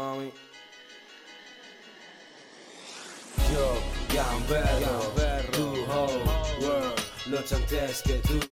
The realness, mommy. Yo, Gamberro, tu whole world, lucha antes que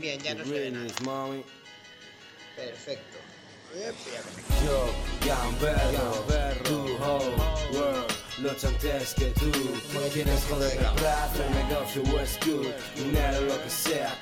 bien, bien, ya no ve nada. Perfecto. Yo, Gamberro, tu whole world, lucha antes que tú. No quieres joder el brazo, el negocio o es cool. Dinero, lo que sea,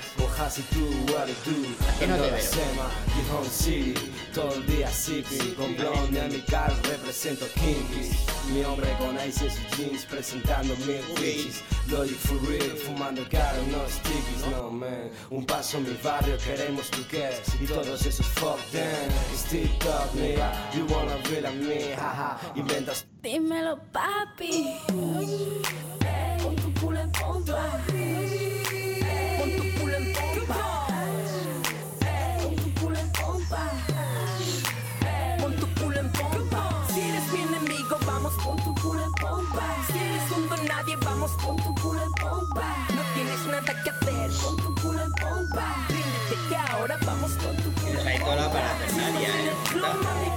y tú, what to do. que no te Ando la veo. Sema, Gijón City, todo el día sipping. Con blonde en mi car represento Kinkies. Mi hombre con ice y sus jeans presentando mil bitches. Logic for real, fumando caro, no stickies, no man. Un paso en mi barrio, queremos tu cash y todos esos fuck them. It's TikTok, nigga, you wanna real a me, haha. Inventas Dímelo, papi. Pon tu culo en pompa. Que hacer con tu culo en pompa. Ríndete que ahora vamos con tu culo Tienes ahí toda la parafernalia, ¿eh?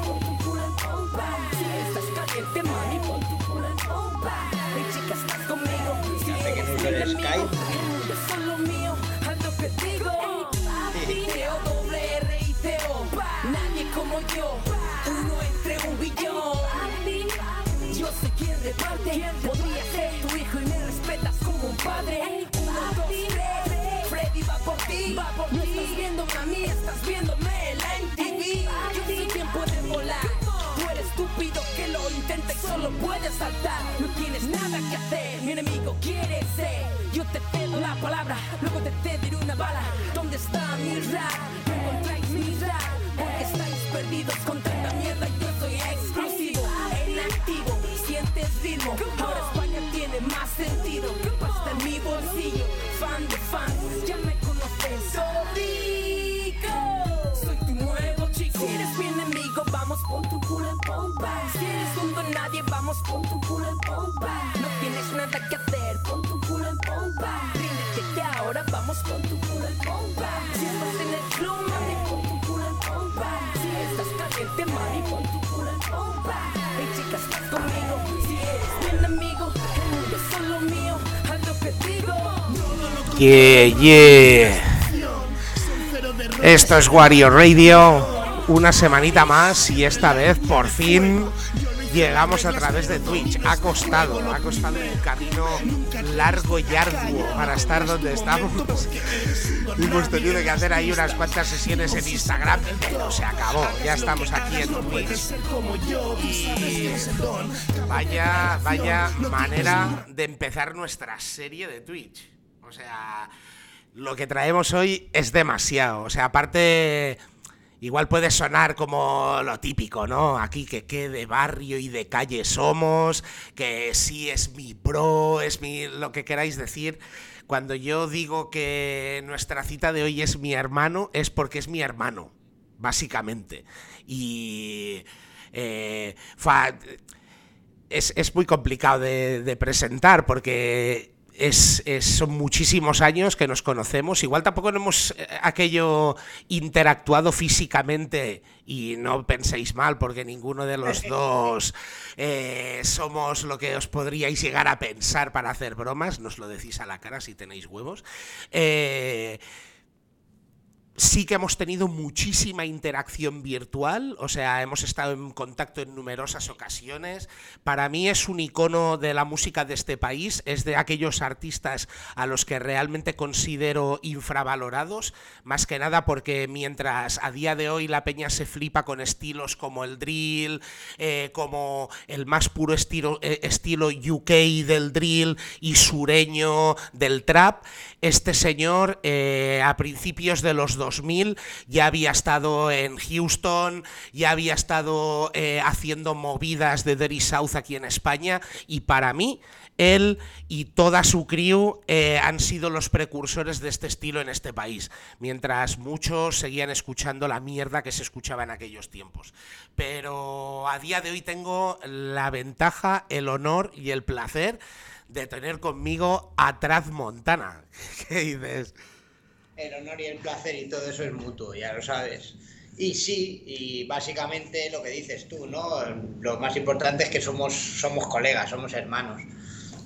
Pon tu culo en pompa. Si estás caliente, mami, pon tu culo en pompa. Mi chica, estás conmigo. Si hace que eres uso el Skype. mundo es solo mío. Lo que digo. Teo, doble R y Teo. Nadie como yo. Uno entre un billón. Yo sé quién reparte. Podría ser tu hijo y me respetas como un padre. Ti. no estás viendo a mí, estás viéndome en la MTV. Yo sé quién puede volar. Tú eres estúpido que lo intenta y solo puedes saltar. No tienes nada que hacer. Mi enemigo quiere ser. Yo te cedo la palabra, luego te cederé una bala. ¿Dónde está mi rap? No encontráis mi rap. Porque estáis perdidos con tanta mierda. Yo soy exclusivo, en activo. Sientes ritmo. Ahora España tiene más sentido. Pasta en mi bolsillo. Fan de fans, ya Yeah, yeah. Esto es Wario Radio. Una semanita más y esta vez por fin llegamos a través de Twitch. Ha costado, ha costado un camino largo y arduo para estar donde estamos. Hemos tenido que hacer ahí unas cuantas sesiones en Instagram, pero se acabó. Ya estamos aquí en Twitch. Y vaya, vaya manera de empezar nuestra serie de Twitch. O sea, lo que traemos hoy es demasiado. O sea, aparte, igual puede sonar como lo típico, ¿no? Aquí que qué de barrio y de calle somos, que sí es mi pro, es mi lo que queráis decir. Cuando yo digo que nuestra cita de hoy es mi hermano, es porque es mi hermano, básicamente. Y eh, fa- es, es muy complicado de presentar porque es, es- son muchísimos años que nos conocemos. Igual tampoco no hemos eh, aquello interactuado físicamente y no penséis mal porque ninguno de los dos eh, somos lo que os podríais llegar a pensar para hacer bromas. Nos lo decís a la cara si tenéis huevos. Eh, sí que hemos tenido muchísima interacción virtual, o sea, hemos estado en contacto en numerosas ocasiones. Para mí es un icono de la música de este país, es de aquellos artistas a los que realmente considero infravalorados, más que nada porque mientras a día de hoy la peña se flipa con estilos como el drill, eh, como el más puro estilo, eh, UK del drill y sureño del trap, este señor eh, a principios de los 2000 ya había estado en Houston, ya había estado eh, haciendo movidas de Dirty South aquí en España y para mí él y toda su crew eh, han sido los precursores de este estilo en este país, mientras muchos seguían escuchando la mierda que se escuchaba en aquellos tiempos. Pero a día de hoy tengo la ventaja, el honor y el placer de tener conmigo a Traz Montana. ¿Qué dices? El honor y el placer y todo eso es mutuo, ya lo sabes. Y sí, y básicamente lo que dices tú, ¿no? Lo más importante es que somos, somos colegas, somos hermanos.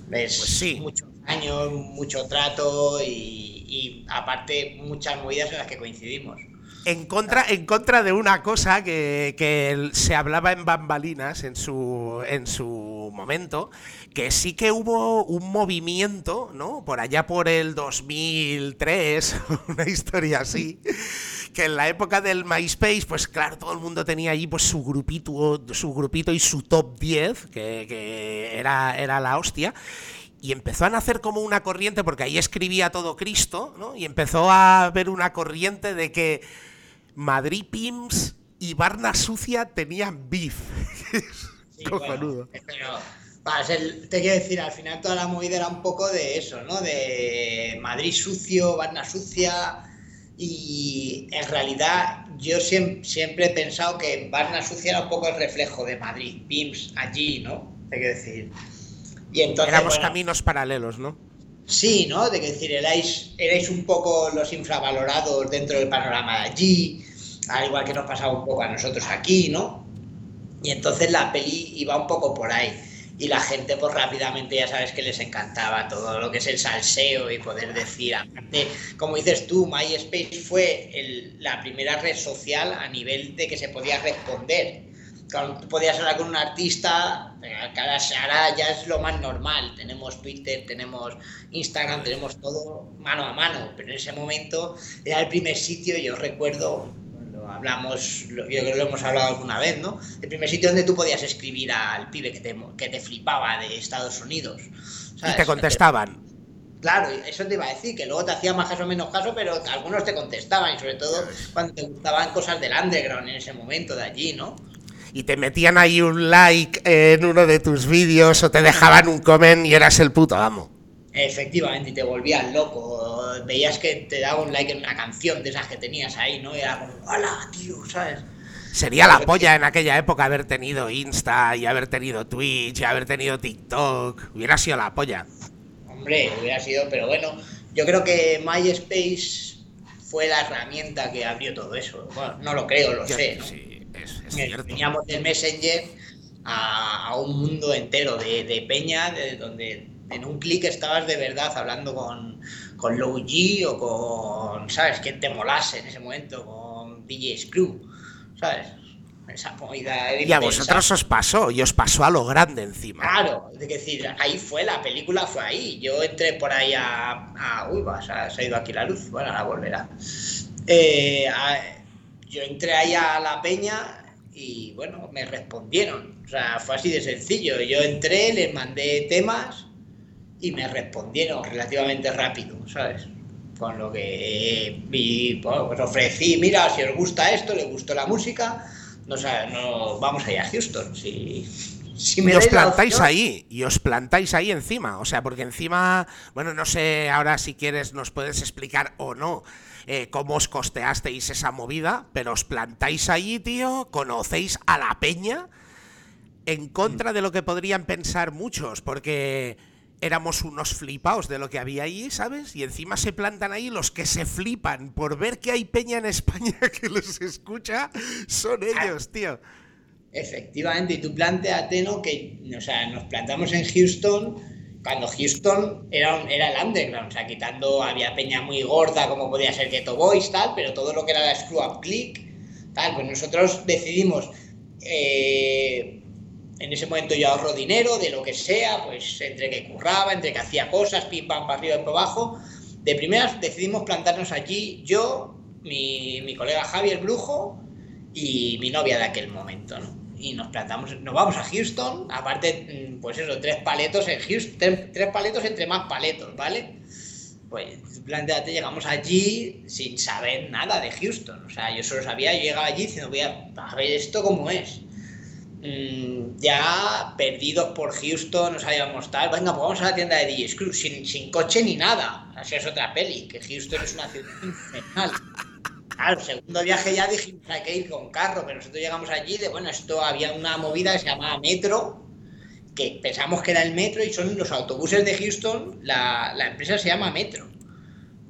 Ves Pues sí. muchos años, mucho trato y, y aparte muchas movidas en las que coincidimos. En contra, en contra de una cosa que, que se hablaba en bambalinas en su, en su momento, que sí que hubo un movimiento, ¿no? Por allá por el 2003, una historia así, que en la época del MySpace, pues claro, todo el mundo tenía allí pues su grupito, su grupito y su top 10, que, que era, era la hostia. Y empezó a nacer como una corriente, porque ahí escribía todo Cristo, ¿no? Y empezó a haber una corriente de que Madrid Pims y Barna Sucia tenían beef. Sí, Cojonudo. bueno, te quiero decir, al final toda la movida era un poco de eso, ¿no? De Madrid sucio, Barna sucia. Y en realidad yo siem- siempre he pensado que Barna sucia era un poco el reflejo de Madrid, Pims allí, ¿no? Te quiero decir. Y entonces. Éramos bueno, caminos paralelos, ¿no? Sí, ¿no? De que decir, erais, erais un poco los infravalorados dentro del panorama de allí, al igual que nos pasaba un poco a nosotros aquí, ¿no? Y entonces la peli iba un poco por ahí. Y la gente, pues rápidamente ya sabes que les encantaba todo lo que es el salseo y poder decir, aparte, como dices tú, MySpace fue el- la primera red social a nivel de que se podía responder. Claro, tú podías hablar con un artista, ahora, ya es lo más normal. Tenemos Twitter, tenemos Instagram, tenemos todo mano a mano. Pero en ese momento era el primer sitio, yo recuerdo, lo hablamos, yo creo que lo hemos hablado alguna vez, ¿no? El primer sitio donde tú podías escribir al pibe que te, que te flipaba de Estados Unidos. Y te contestaban. Claro, eso te iba a decir, que luego te hacía más caso o menos caso, pero algunos te contestaban, y sobre todo cuando te gustaban cosas del underground en ese momento de allí, ¿no? Y te metían ahí un like en uno de tus vídeos o te dejaban un comment y eras el puto amo. Efectivamente, y te volvías loco. Veías que te daba un like en una canción de esas que tenías ahí, ¿no? Y era como, hola, tío, ¿sabes? Sería la polla en aquella época haber tenido Insta y haber tenido Twitch y haber tenido TikTok. Hubiera sido la polla. Hombre, hubiera sido, pero bueno, yo creo que MySpace fue la herramienta que abrió todo eso. Bueno, no lo creo, lo Yo- sé. ¿no? sí, es, cierto. Teníamos del Messenger a, a un mundo entero de, de peña, de donde en un clic estabas de verdad hablando con, con Low G o con, ¿sabes? Quien te molase en ese momento, con DJ Screw, ¿sabes? Esa movida Y a vosotros os pasó, y os pasó a lo grande encima. Claro, es decir, ahí fue, la película fue ahí. Yo entré por ahí a. a- uy, va, se ha, se ha ido aquí la luz. Bueno, ahora volverá. Eh, a- yo entré ahí a la peña y bueno, me respondieron. O sea, fue así de sencillo. Yo entré, les mandé temas y me respondieron relativamente rápido, ¿sabes? Con lo que vi, bueno, pues ofrecí, mira, si os gusta esto, les gustó la música, no, sa- no vamos allá a Houston. Si, si me y os plantáis opción- ahí, y os plantáis ahí encima. O sea, porque encima, bueno, no sé ahora si quieres nos puedes explicar o no eh, cómo os costeasteis esa movida, pero os plantáis ahí, tío, conocéis a la peña en contra de lo que podrían pensar muchos, porque éramos unos flipaos de lo que había ahí, ¿sabes? Y encima se plantan ahí los que se flipan por ver que hay peña en España que los escucha, son ellos, tío. Efectivamente, y tú planteate, ¿no? Que, o sea, nos plantamos en Houston cuando Houston era, era el underground, o sea, quitando, había peña muy gorda como podía ser Ghetto Boys, tal, pero todo lo que era la Screw Up Click, tal, pues nosotros decidimos, eh, en ese momento yo ahorro dinero de lo que sea, pues entre que curraba, entre que hacía cosas, pim pam, para arriba y para abajo, de primeras decidimos plantarnos allí, yo, mi, mi colega Javier Brujo, y mi novia de aquel momento, ¿no? Y nos plantamos, nos vamos a Houston, aparte, mm, pues eso, tres paletos en Houston, tres, tres paletos entre más paletos, ¿vale? Pues planteate, llegamos allí sin saber nada de Houston, o sea, yo solo sabía, yo llegaba allí diciendo, voy a, a ver esto cómo es. Mm, ya perdidos por Houston, no sabíamos tal, venga, pues vamos a la tienda de DJ Screw, sin, sin coche ni nada, así es otra peli, que Houston es una ciudad infernal. Claro, segundo viaje ya dijimos hay que ir con carro, pero nosotros llegamos allí de, bueno, esto había una movida que se llamaba Metro, que pensamos que era el Metro y son los autobuses de Houston, la, la empresa se llama Metro.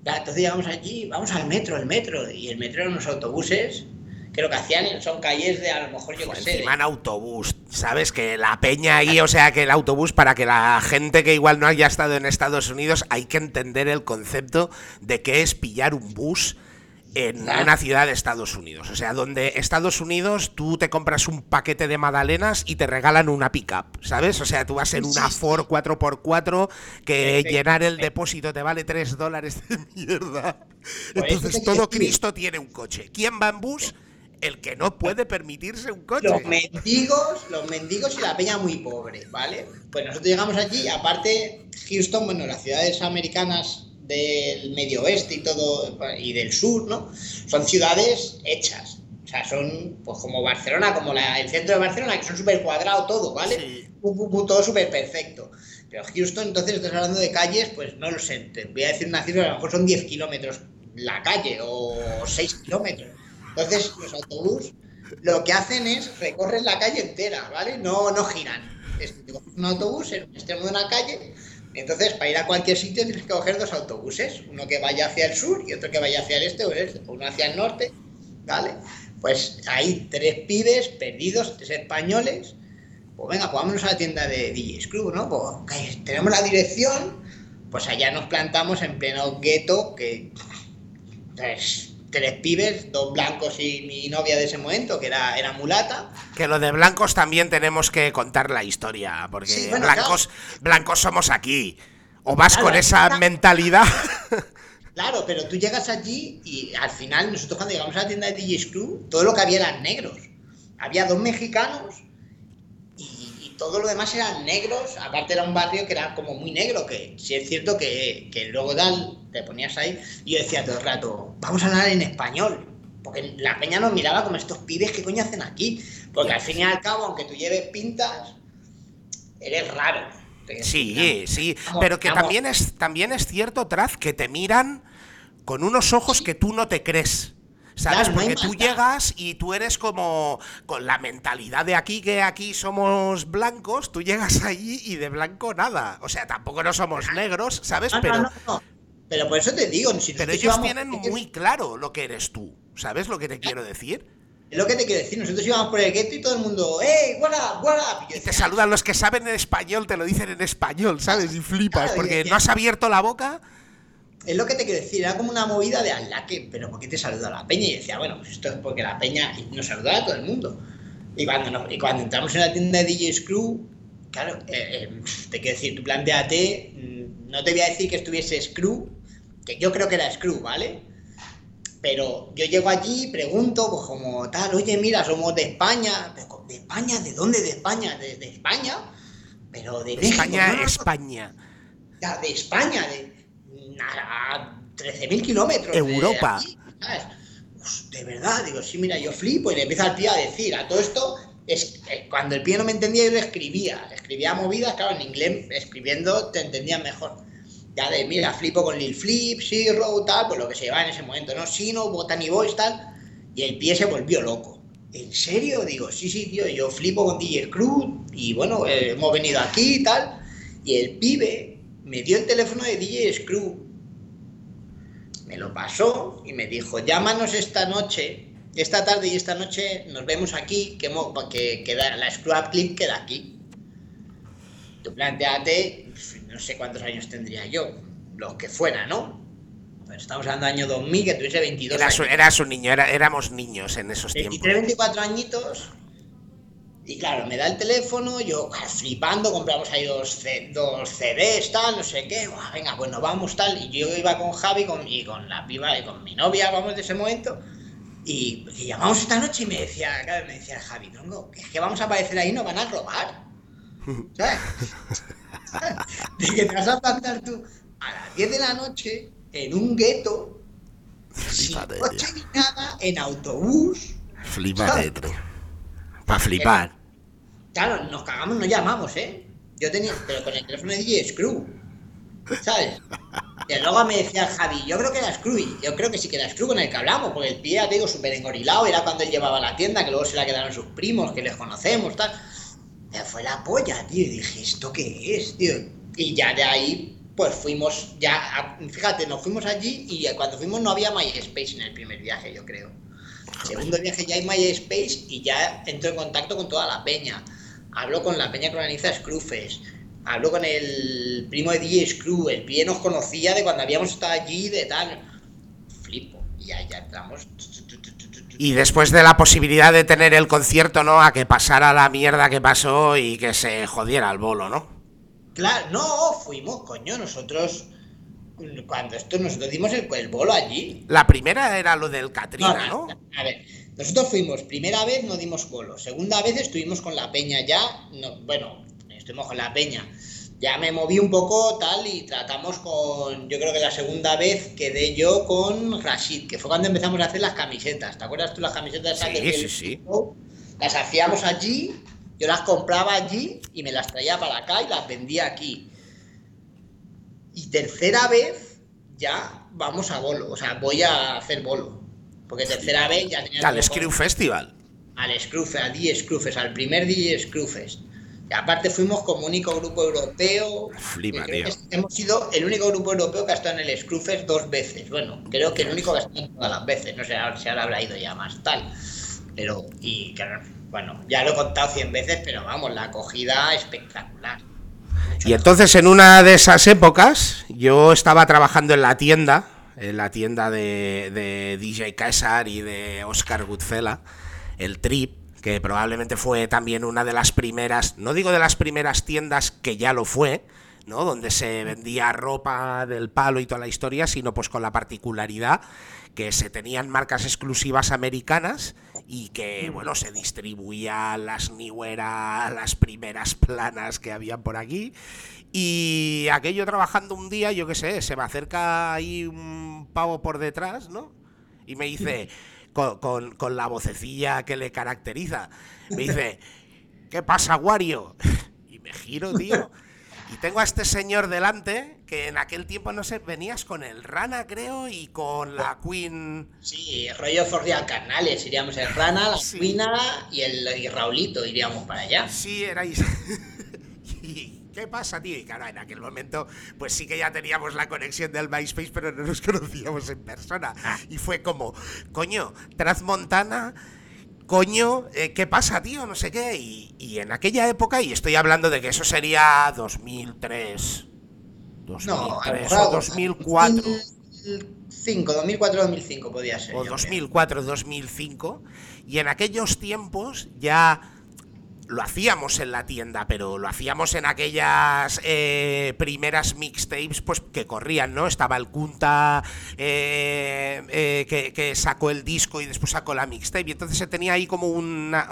Entonces llegamos allí, vamos al Metro, el Metro, y el Metro eran unos autobuses que lo que hacían son calles de a lo mejor yo qué sé. de- Encima en autobús, ¿sabes? Que la peña ahí, o sea, que el autobús, para que la gente que igual no haya estado en Estados Unidos, hay que entender el concepto de qué es pillar un bus en una ciudad de Estados Unidos. O sea, donde Estados Unidos tú te compras un paquete de magdalenas y te regalan una pickup, ¿sabes? O sea, tú vas en una Ford 4x4 que llenar el depósito te vale 3 dólares de mierda. Entonces todo Cristo tiene un coche. ¿Quién va en bus? El que no puede permitirse un coche. Los mendigos, los mendigos y la peña muy pobre, ¿vale? Pues nosotros llegamos allí, aparte Houston, bueno, las ciudades americanas del medio oeste y todo, y del sur, ¿no? Son ciudades hechas. O sea, son pues como Barcelona, como la- el centro de Barcelona, que son súper cuadrado todo, ¿vale? Sí. Todo súper perfecto. Pero Houston, entonces estás hablando de calles, pues no lo sé, te voy a decir una cifra, a lo mejor son 10 kilómetros la calle o 6 kilómetros. Entonces los autobús lo que hacen es recorren la calle entera, ¿vale? No, no giran. Es, un autobús en un extremo de una calle, entonces para ir a cualquier sitio tienes que coger dos autobuses, uno que vaya hacia el sur y otro que vaya hacia el este o este, uno hacia el norte, ¿vale? Pues hay tres pibes perdidos, tres españoles, pues venga, pues a la tienda de DJ Screw, ¿no? Pues tenemos la dirección, pues allá nos plantamos en pleno gueto, que tres, tres pibes, dos blancos y mi novia de ese momento, que era, era mulata. Que lo de blancos también tenemos que contar la historia, porque Sí, bueno, blancos, blancos somos aquí. O vas Claro, con esa mentalidad. Claro, pero tú llegas allí y al final nosotros cuando llegamos a la tienda de DJ Screw, todo lo que había eran negros. Había dos mexicanos todo lo demás eran negros. Aparte era un barrio que era como muy negro, que sí es cierto que, que luego tal, te ponías ahí y yo decía todo el rato, vamos a hablar en español. Porque la peña nos miraba como estos pibes, ¿qué coño hacen aquí? Porque al fin y al cabo, aunque tú lleves pintas, eres raro. Sí, sí, Vamos, pero que vamos. también es, también es cierto, Traz, que te miran con unos ojos que tú no te crees. ¿Sabes? Claro, no Porque tú llegas y tú eres como con la mentalidad de aquí, que aquí somos blancos, tú llegas allí y de blanco nada. O sea, tampoco no somos negros, ¿sabes? No, Pero, no. Pero por eso te digo, si pero ellos íbamos- tienen muy claro lo que eres tú. ¿Sabes lo que te quiero decir? Es lo que te quiero decir, nosotros íbamos por el gueto y todo el mundo, ¡Hey, what up, what up! Y yo Y te saludan los que saben en español, te lo dicen en español, ¿sabes? Y flipas, Claro, porque no has abierto la boca. Es lo que te quiero decir, era como una movida de ala, que, pero ¿por qué te saluda la peña? Y decía, bueno, pues esto es porque la peña nos saluda a todo el mundo. Y cuando, nos- y cuando entramos en la tienda de DJ Screw, claro, eh, eh, te quiero decir, tú planteate, mm, no te voy a decir que estuviese Screw, que yo creo que era Screw, ¿vale? Pero yo llego allí, pregunto, pues como tal, oye, mira, somos de España. Pero, ¿De España? ¿De dónde de España? ¿De, de España? Pero de México, España, no, no, no. España. Ya, de España, de nada, 13.000 kilómetros. de Europa. aquí, ¿sabes? Pues, de verdad, digo, sí, mira, yo flipo y le empieza al pie a decir, a todo esto, es, eh, cuando el pie no me entendía, yo le escribía, le escribía movidas, claro, en inglés, escribiendo te entendían mejor. Ya de, mira, flipo con Lil Flip, Zero, tal, pues lo que se llevaba en ese momento, ¿no? Sino, Botany Boys, tal, y el pie se volvió loco. ¿En serio? Digo, sí, sí, tío, yo flipo con DJ Crew y bueno, eh, hemos venido aquí y tal. Y el pibe me dio el teléfono de DJ Screw. Me lo pasó y me dijo, llámanos esta noche, esta tarde y esta noche nos vemos aquí, que, que, queda, la Screw Up Clip queda aquí. Tú planteate, pues, no sé cuántos años tendría yo, los que fuera, ¿no? Pues estamos hablando del año 2000, que tuviese 22 Eras, años. eras un niño, era- éramos niños en esos 23, tiempos. 24 añitos. Y claro, me da el teléfono, yo claro, flipando, compramos ahí dos, dos CDs, tal, no sé qué. Venga, pues nos vamos, tal. Y yo iba con Javi con, y con la piba y con mi novia, vamos, de ese momento. Y, llamamos esta noche y me decía, claro, me decía Javi, tronco, que es que vamos a aparecer ahí nos van a robar. ¿Sabes? De que te vas a plantar tú a las 10 de la noche en un gueto, sin Flipate, coche ni nada, en autobús. Flipate, tío. Para flipar. Claro, nos cagamos, no llamamos, ¿eh? Yo tenía, pero con el teléfono de DJ Screw, ¿sabes? Y luego me decía el Javi, yo creo que era Screw, y yo creo que sí que era Screw con el que hablamos, porque el pie, ya te digo, súper engorilado, era cuando él llevaba la tienda, que luego se la quedaron sus primos, que les conocemos, tal. Ya fue la polla, tío, y dije, ¿esto qué es, tío? Y ya de ahí, pues fuimos, ya, a- fíjate, nos fuimos allí y cuando fuimos no había MySpace en el primer viaje, yo creo. Segundo viaje ya hay MySpace y ya entro en contacto con toda la peña. Hablo con la peña que organiza Screwfest. Hablo con el primo de DJ Screw. El pie nos conocía de cuando habíamos estado allí, de tal. Flipo. Y ya, ya entramos. Y después de la posibilidad de tener el concierto, ¿no? A que pasara la mierda que pasó y que se jodiera el bolo, ¿no? Claro, no, fuimos, coño, nosotros. Cuando esto nosotros dimos el, el bolo allí. La primera era lo del Katrina, ¿no? A ver, nosotros fuimos, primera vez no dimos bolo, segunda vez estuvimos con la peña ya, no, bueno, estuvimos con la peña, ya me moví un poco tal y tratamos con, yo creo que la segunda vez quedé yo con Rashid, que fue cuando empezamos a hacer las camisetas, ¿te acuerdas tú las camisetas Sí, que sí, sí. Las hacíamos allí, yo las compraba allí y me las traía para acá y las vendía aquí. Y tercera vez ya vamos a bolo, o sea, voy a hacer bolo. Porque tercera vez ya tenía Al Screw Festival. al Screwfest, al DJ Screwfest, al primer DJ Screwfest. Y aparte fuimos como único grupo europeo. Flipa, tío. hemos sido el único grupo europeo que ha estado en el Screwfest dos veces. Bueno, creo que el único que ha estado todas las veces. No sé ahora si ahora habrá ido ya más tal. Pero, y bueno, ya lo he contado 100 veces, pero vamos, la acogida espectacular. Y entonces en una de esas épocas yo estaba trabajando en la tienda, la tienda de, de DJ César y de Oscar Goodfella, el Trip, que probablemente fue también una de las primeras, no digo de las primeras tiendas que ya lo fue, ¿no? Donde se vendía ropa del palo y toda la historia, sino pues con la particularidad que se tenían marcas exclusivas americanas y que, bueno, se distribuían las New Era, las primeras planas que habían por aquí. Y aquello trabajando un día, yo qué sé, se me acerca ahí un pavo por detrás, ¿no? Y me dice, con, con- con la vocecilla que le caracteriza, me dice, ¿qué pasa, Wario? Y me giro, tío. Y tengo a este señor delante, que en aquel tiempo, no sé, venías con el Rana, creo, y con la Queen. Sí, rollo Fordial Carnales, iríamos el Rana, la Sí. Queen y el y Raulito, iríamos para allá. Sí, erais. ¿Y qué pasa, tío? Y claro, en aquel momento, pues sí que ya teníamos la conexión del MySpace, pero no nos conocíamos en persona. Y fue como, coño, Transmontana. Coño, eh, ¿qué pasa, tío? No sé qué. Y, y en aquella época, y estoy hablando de que eso sería 2003, No, a lo 2003 mejor o algo- 2004. 2005, 2004-2005 podía ser. o yo 2004-2005, y en aquellos tiempos ya lo hacíamos en la tienda, pero lo hacíamos en aquellas eh, primeras mixtapes pues que corrían, ¿no? Estaba el Kunta eh, eh, que, que sacó el disco y después sacó la mixtape, y entonces se tenía ahí como una,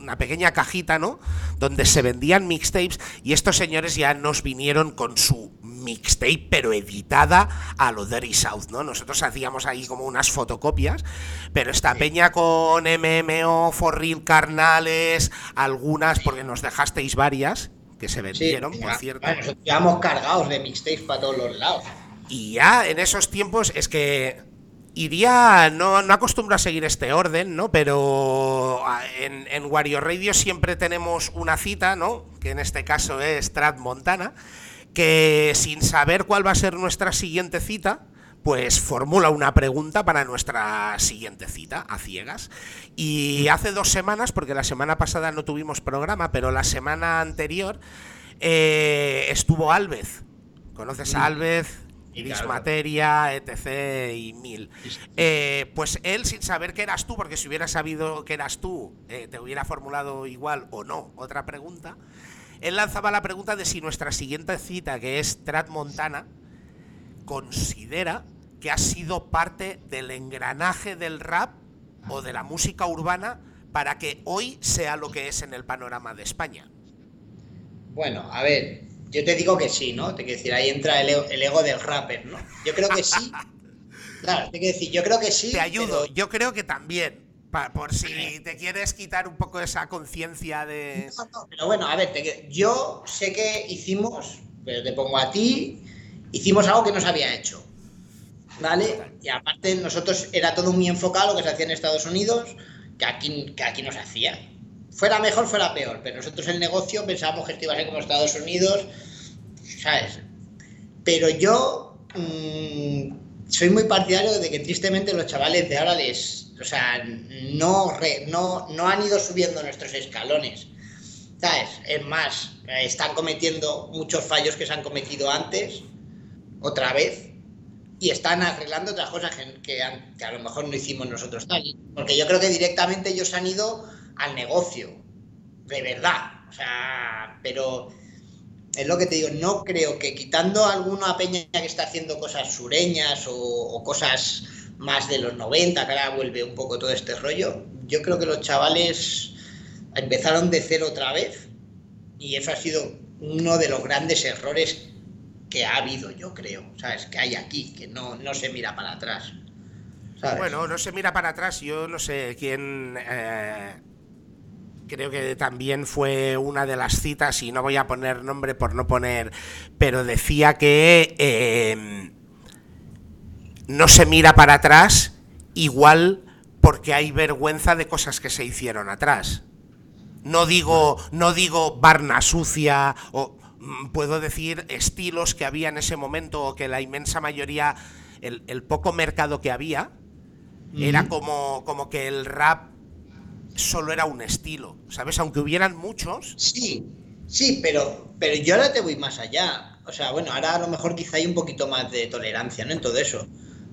una pequeña cajita, ¿no? Donde se vendían mixtapes y estos señores ya nos vinieron con su mixtape, pero editada a lo Dirty South, ¿no? Nosotros hacíamos ahí como unas fotocopias, pero esta peña con MMO, Forril Carnales, algunas, porque nos dejasteis varias, que se Sí, vendieron, por ya, cierto. bueno, nosotros cargados de mixtapes para todos los lados. Y ya en esos tiempos es que iría, no, no acostumbro a seguir este orden, ¿no? Pero a- en, en Wario Radio siempre tenemos una cita, ¿no? Que en este caso es Trad Montana, que sin saber cuál va a ser nuestra siguiente cita, pues formula una pregunta para nuestra siguiente cita, a ciegas. Y hace dos semanas, porque la semana pasada no tuvimos programa, pero la semana anterior eh, estuvo Alvez. ¿Conoces a Alvez? Gris claro. Materia, etc. y mil. Eh, pues él, sin saber que eras tú, porque si hubiera sabido que eras tú, eh, te hubiera formulado igual o no otra pregunta. Él lanzaba la pregunta de si nuestra siguiente cita, que es Trat Montana, considera que ha sido parte del engranaje del rap o de la música urbana para que hoy sea lo que es en el panorama de España. Bueno, a ver, yo te digo que sí, ¿no? Te quiero decir, ahí entra el ego, el ego del rapper, ¿no? Yo creo que sí. Claro, te quiero decir, yo creo que sí. Te ayudo, pero- yo creo que también, pa- por si te quieres quitar un poco esa conciencia de... No, no, Pero bueno, a ver, te yo sé que hicimos, pero te pongo a ti, hicimos algo que no se había hecho. ¿Vale? Y aparte, nosotros era todo muy enfocado lo que se hacía en Estados Unidos, que aquí, que aquí no se hacía. Fuera mejor, fuera peor, pero nosotros el negocio pensábamos que esto iba a ser como Estados Unidos, ¿sabes? Pero yo mm, soy muy partidario de que tristemente los chavales de ahora o sea, no, no, no han ido subiendo nuestros escalones. ¿Sabes? Es más, están cometiendo muchos fallos que se han cometido antes, otra vez, y están arreglando otras cosas que, que a lo mejor no hicimos nosotros tal. Porque yo creo que directamente ellos han ido al negocio, de verdad. O sea, pero es lo que te digo, no creo que quitando alguna peña que está haciendo cosas sureñas o, cosas más de los 90, que ahora vuelve un poco todo este rollo, yo creo que los chavales empezaron de cero otra vez y eso ha sido uno de los grandes errores que ha habido, yo creo, ¿sabes? Que hay aquí, que no, no se mira para atrás. Bueno, no se mira para atrás, yo no sé quién... eh, creo que también fue una de las citas, y no voy a poner nombre por no poner, pero decía que eh, no se mira para atrás igual porque hay vergüenza de cosas que se hicieron atrás. No digo, no digo Barna sucia o mm, puedo decir estilos que había en ese momento o que la inmensa mayoría, el, el poco mercado que había, era como, como que el rap solo era un estilo, ¿sabes? Aunque hubieran muchos, Sí, sí, pero, pero yo ahora te voy más allá. O sea, bueno, ahora a lo mejor quizá hay un poquito más de tolerancia, ¿no? En todo eso.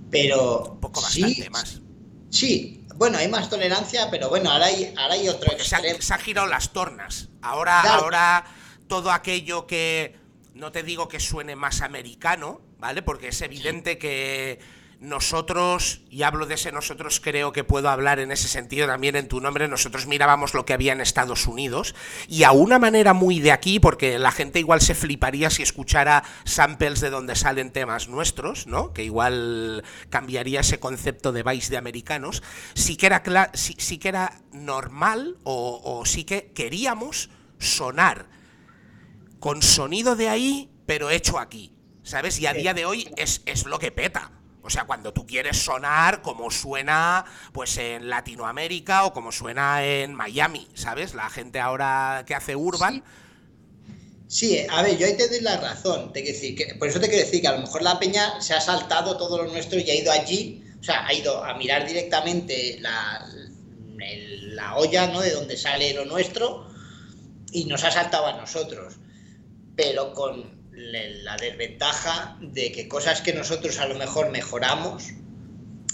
Pero un poco sí, bastante más. Sí, bueno, hay más tolerancia, pero bueno, ahora hay, ahora hay otro se, extremo. se han girado las tornas. Ahora, Claro. ahora todo aquello que no te digo que suene más americano, ¿vale? Porque es evidente que nosotros, y hablo de ese nosotros, creo que puedo hablar en ese sentido también en tu nombre, nosotros mirábamos lo que había en Estados Unidos y a una manera muy de aquí, porque la gente igual se fliparía si escuchara samples de donde salen temas nuestros, ¿no? Que igual cambiaría ese concepto de vice de americanos, sí que era, sí que era normal o, o sí que queríamos sonar con sonido de ahí, pero hecho aquí. ¿Sabes? Y a día de hoy es, es lo que peta. O sea, cuando tú quieres sonar como suena pues en Latinoamérica o como suena en Miami, ¿sabes? La gente ahora que hace urban. Sí, a ver, yo ahí te doy la razón. Te decir que, por eso te quiero decir que a lo mejor la peña se ha saltado todo lo nuestro y ha ido allí, o sea, ha ido a mirar directamente la, la olla, ¿no? De donde sale lo nuestro y nos ha saltado a nosotros. Pero con la desventaja de que cosas que nosotros a lo mejor mejoramos,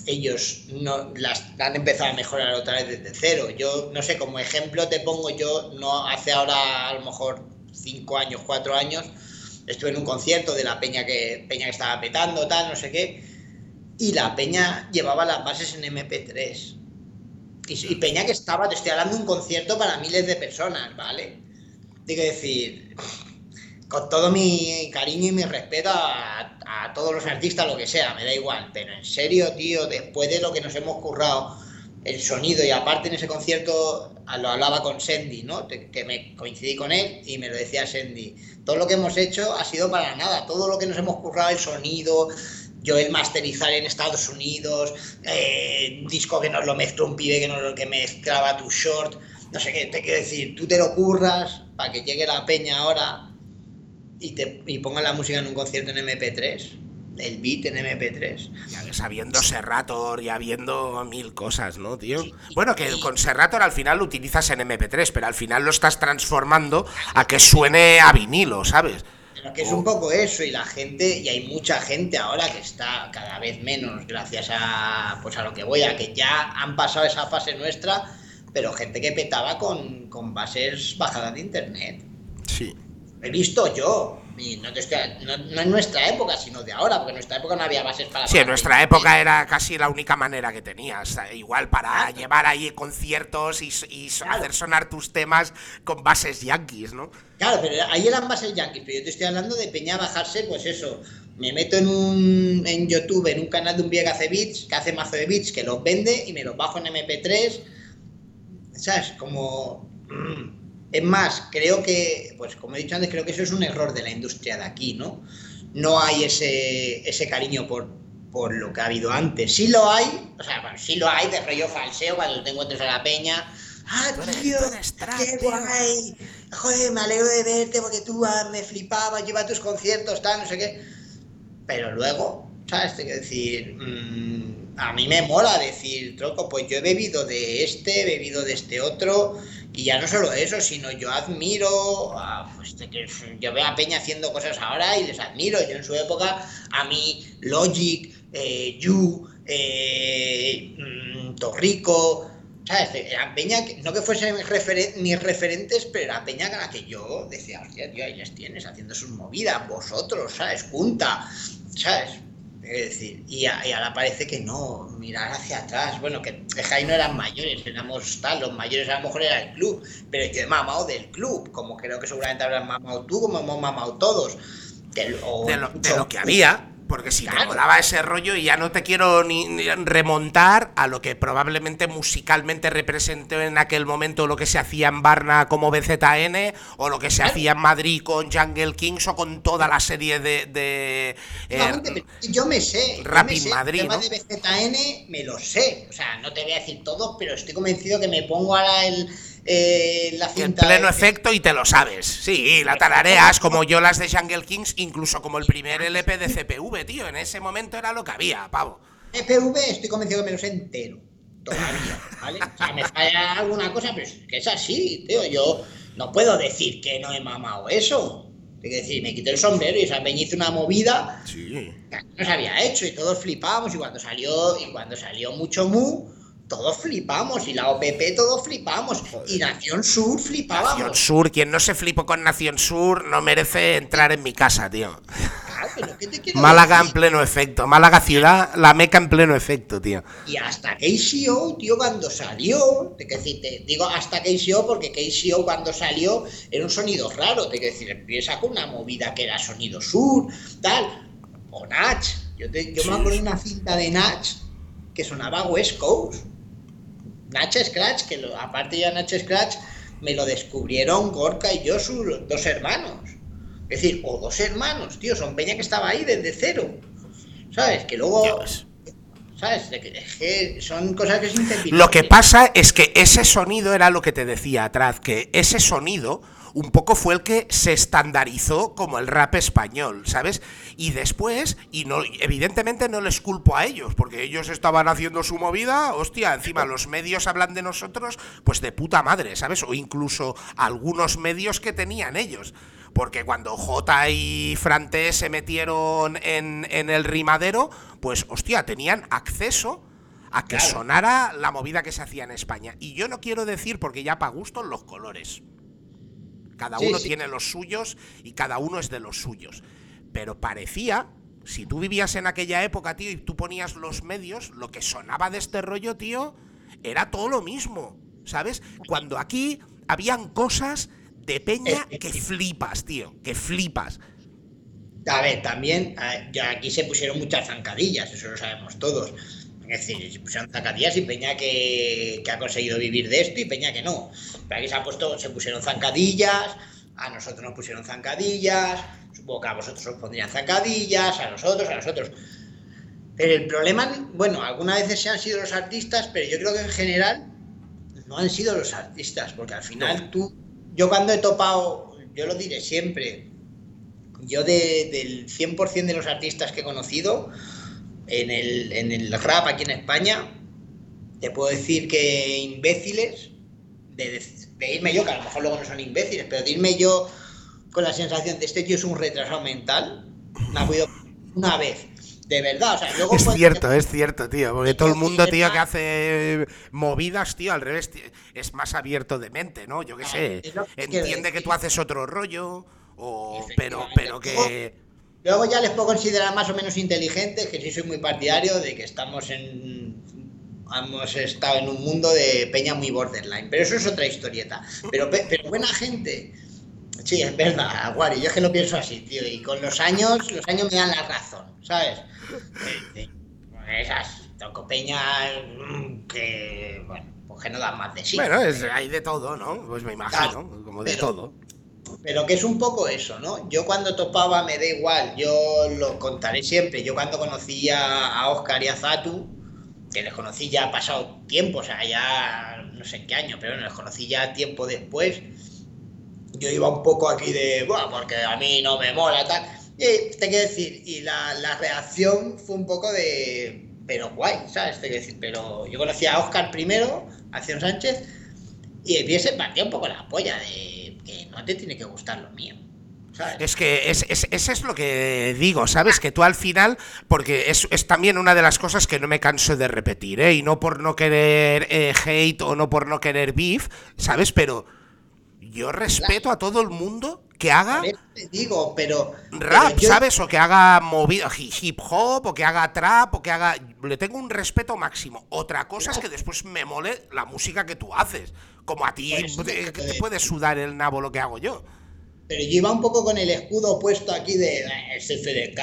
ellos no las han empezado a mejorar otra vez desde cero. Yo no sé, como ejemplo te pongo yo, no hace ahora a lo mejor cinco años, cuatro años, estuve en un concierto de la peña que peña que estaba petando, tal, no sé qué, y la peña llevaba las bases en MP3. Y, peña que estaba, te estoy hablando un concierto para miles de personas, ¿vale? Digo decir, con todo mi cariño y mi respeto a, todos los artistas, lo que sea, me da igual, pero en serio, tío, después de lo que nos hemos currado, el sonido, y aparte en ese concierto lo hablaba con Sandy, ¿no? Que me coincidí con él y me lo decía Sandy. Todo lo que hemos hecho ha sido para nada, todo lo que nos hemos currado, el sonido, yo el masterizar en Estados Unidos, eh, disco que nos lo mezcló un pibe que nos lo que mezclaba tu short, no sé qué, te quiero decir, tú te lo curras para que llegue la peña ahora y, te, y ponga la música en un concierto en MP3, el beat en MP3. Ya ves, habiendo Serrator y habiendo mil cosas, ¿no, tío? Bueno, que con Serrator al final lo utilizas en MP3, pero al final lo estás transformando a que suene a vinilo, ¿sabes? Pero que es un poco eso y la gente, y hay mucha gente ahora que está cada vez menos gracias a, pues a lo que voy, a que ya han pasado esa fase nuestra, pero gente que petaba con, con bases bajadas de internet. Sí. He visto yo, y no, te estoy, no, no en nuestra época, sino de ahora, porque en nuestra época no había bases para... Sí, en nuestra época era casi la única manera que tenías. Igual para Claro. llevar ahí conciertos y, y Claro. hacer sonar tus temas con bases yankees, ¿no? Claro, pero ahí eran bases yankees, pero yo te estoy hablando de Peña bajarse, pues eso. Me meto en un en YouTube, en un canal de un viejo que hace beats, que hace mazo de beats, que los vende y me los bajo en MP3. ¿Sabes? Como. mm. Es más, creo que, pues como he dicho antes, creo que eso es un error de la industria de aquí, ¿no? No hay ese, ese cariño por, por lo que ha habido antes. Sí lo hay, o sea, bueno, sí lo hay de rollo falseo cuando te encuentres a la peña. ¡Ah, tío! ¡Qué tío". guay! Joder, me alegro de verte porque tú ah, me flipabas, lleva tus conciertos, tal, no sé qué. Pero luego, ¿sabes? Te quiero decir, mm, a mí me mola decir, troco, pues yo he bebido de este, he bebido de este otro, y ya no solo eso, sino yo admiro, a, pues, yo veo a Peña haciendo cosas ahora y les admiro. Yo en su época, a mí, Logic, eh, eh, mm, Torrico, ¿sabes? Eran Peña, que- no que fuesen mis referentes, pero era Peña con la que yo decía, hostia, tío, ahí les tienes haciendo sus movidas, vosotros, ¿sabes? Junta, ¿sabes? Es decir, y, a- y ahora parece que no, mirar hacia atrás. Bueno, que, ahí no eran mayores, éramos tal, los mayores a lo mejor era el club, pero yo he mamado del club, como creo que seguramente habrás mamado tú, como hemos mamado todos. O de lo, de lo que había. Porque si te Claro. molaba ese rollo y ya no te quiero ni, ni remontar a lo que probablemente musicalmente representó en aquel momento lo que se hacía en Barna como BZN o lo que se Claro. hacía en Madrid con Jungle Kings o con toda la serie de... de, eh, yo me sé. yo Rap me sé, Madrid, El tema ¿no? de BZN me lo sé. O sea, no te voy a decir todo, pero estoy convencido que me pongo ahora el, eh, la en pleno efecto y te lo sabes. Sí, la tarareas como yo las de Jungle Kings, incluso como el primer LP de CPV, tío. En ese momento era lo que había, pavo. FV estoy convencido que me lo sé entero. Todavía, ¿vale? O sea, me falla alguna cosa, pero es que es así, tío. Yo no puedo decir que no he mamado eso. Es decir, me quité el sombrero y esa peña hizo una movida Sí. que no se había hecho y todos flipábamos y cuando salió y cuando salió mucho mu todos flipamos y la OPP todos flipamos y Nación Sur Nación flipábamos Sur, quien no se flipó con Nación Sur no merece entrar en mi casa, tío. Claro, pero ¿qué te Málaga en pleno efecto. Málaga ciudad, la meca en pleno efecto, tío. y hasta KCO tío cuando salió te quiero decir te digo hasta KCO porque KCO cuando salió era un sonido raro te quiero decir empieza con una movida que era sonido sur tal o Nach yo, te- yo me acuerdo de una cinta de Nach que sonaba West Coast Nach Scratch, que lo- aparte ya Nach Scratch me lo descubrieron Gorka y yo, sus dos hermanos. Es decir, o dos hermanos, tío, son Peña que estaba ahí desde cero. ¿Sabes? Que luego. Dios. ¿Sabes? Que- Es que son cosas que es. Lo que pasa es que ese sonido era lo que te decía atrás, que ese sonido un poco fue el que se estandarizó como el rap español, ¿sabes? Y después, y no, evidentemente no les culpo a ellos, porque ellos estaban haciendo su movida, hostia, encima los medios hablan de nosotros, pues de puta madre, ¿sabes? O incluso algunos medios que tenían ellos. Porque cuando J y Frante se metieron en, en el rimadero, pues hostia, tenían acceso a que Claro. sonara la movida que se hacía en España. Y yo no quiero decir, porque ya para gustos los colores. Cada Sí, uno sí. tiene los suyos y cada uno es de los suyos. Pero parecía, si tú vivías en aquella época, tío, y tú ponías los medios, lo que sonaba de este rollo, tío, era todo lo mismo. ¿Sabes? Cuando aquí habían cosas de peña que flipas, tío, que flipas. A ver, también eh, ya aquí se pusieron muchas zancadillas, eso lo sabemos todos. Es decir, se pusieron zancadillas y Peña que, que ha conseguido vivir de esto y Peña que no. Pero aquí se ha puesto, se pusieron zancadillas, a nosotros nos pusieron zancadillas, supongo que a vosotros os pondrían zancadillas, a nosotros, a nosotros. Pero el problema, bueno, algunas veces se han sido los artistas, pero yo creo que en general no han sido los artistas, porque al final tú, yo cuando he topado, yo lo diré siempre, yo de- del 100% de los artistas que he conocido en el, en el rap aquí en España, te puedo decir que imbéciles, de, de irme yo, que a lo mejor luego no son imbéciles, pero de irme yo con la sensación de este tío es un retrasado mental, me ha podido una vez. De verdad, o sea, luego Es cierto, es cierto, tío. Porque todo el mundo, tío, que Ah. hace movidas, tío, al revés, tío, es más abierto de mente, ¿no? Yo qué sé. que quiero Entiende que tú haces otro rollo, o pero, pero que. Luego ya les puedo considerar más o menos inteligentes, que sí soy muy partidario de que estamos en. Hemos estado en un mundo de peña muy borderline, pero eso es otra historieta. Pero, pe- pero buena gente. Sí, es verdad, Guari, yo es que lo pienso así, tío, y con los años, los años me dan la razón, ¿sabes? Eh, eh, Esas tocopeñas mm, que, bueno, pues que no dan más de sí. Bueno, es, hay de todo, ¿no? Pues me imagino, como de pero- todo. Pero que es un poco eso, ¿no? Yo cuando topaba me da igual, yo lo contaré siempre. Yo cuando conocí a, Oscar y a Zatu, que les conocí ya pasado tiempo, o sea, ya no sé en qué año, pero bueno, les conocí ya tiempo después. Yo iba un poco aquí de, bueno, porque a mí no me mola, tal. Y te quiero decir, y la, la reacción fue un poco de, pero guay, ¿sabes? Te quiero decir, pero yo conocí a Oscar primero, a Acción Sánchez, y el pie se un poco la polla de que no te tiene que gustar lo mío. ¿sabes? Es que es, es, eso es lo que digo, ¿sabes? Que tú al final, porque es, es también una de las cosas que no me canso de repetir, ¿eh? Y no por no querer eh, hate o no por no querer beef, ¿sabes? Pero yo respeto a todo el mundo que haga te digo, pero. rap, pero yo- ¿sabes? O que haga movida hi- hip hop, o que haga trap, o que haga... Le tengo un respeto máximo. Otra cosa es que después me mole la música que tú haces. Como a ti Pues, te, que te eh, puede sudar el nabo lo que hago yo. Pero yo iba un poco con el escudo puesto aquí de eh, SFDK,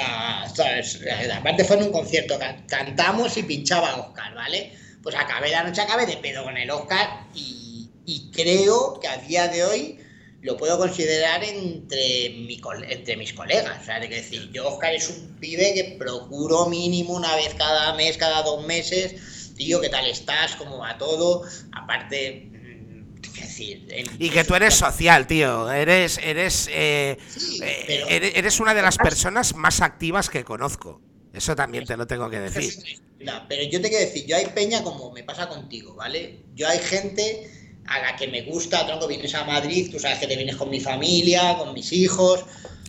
¿sabes? Eh, Aparte fue en un concierto, can- cantamos y pinchaba Oscar, ¿vale? Pues acabé la noche, acabé de pedo con el Oscar y, y creo que a día de hoy lo puedo considerar entre, mi, entre mis colegas. O sea, es decir, yo Oscar es un pibe que procuro mínimo una vez cada mes, cada dos meses, tío, ¿qué tal estás? ¿Cómo va todo? Aparte... es decir, en- Y que tú eres social, tío. Eres, eres, eh, Sí, eh, pero- eres, eres una de las personas más activas que conozco. Eso también te lo tengo que decir. No, pero yo te quiero decir, yo hay peña como me pasa contigo, ¿vale? Yo hay gente a la que me gusta, tronco, vienes a Madrid, tú sabes que te vienes con mi familia, con mis hijos.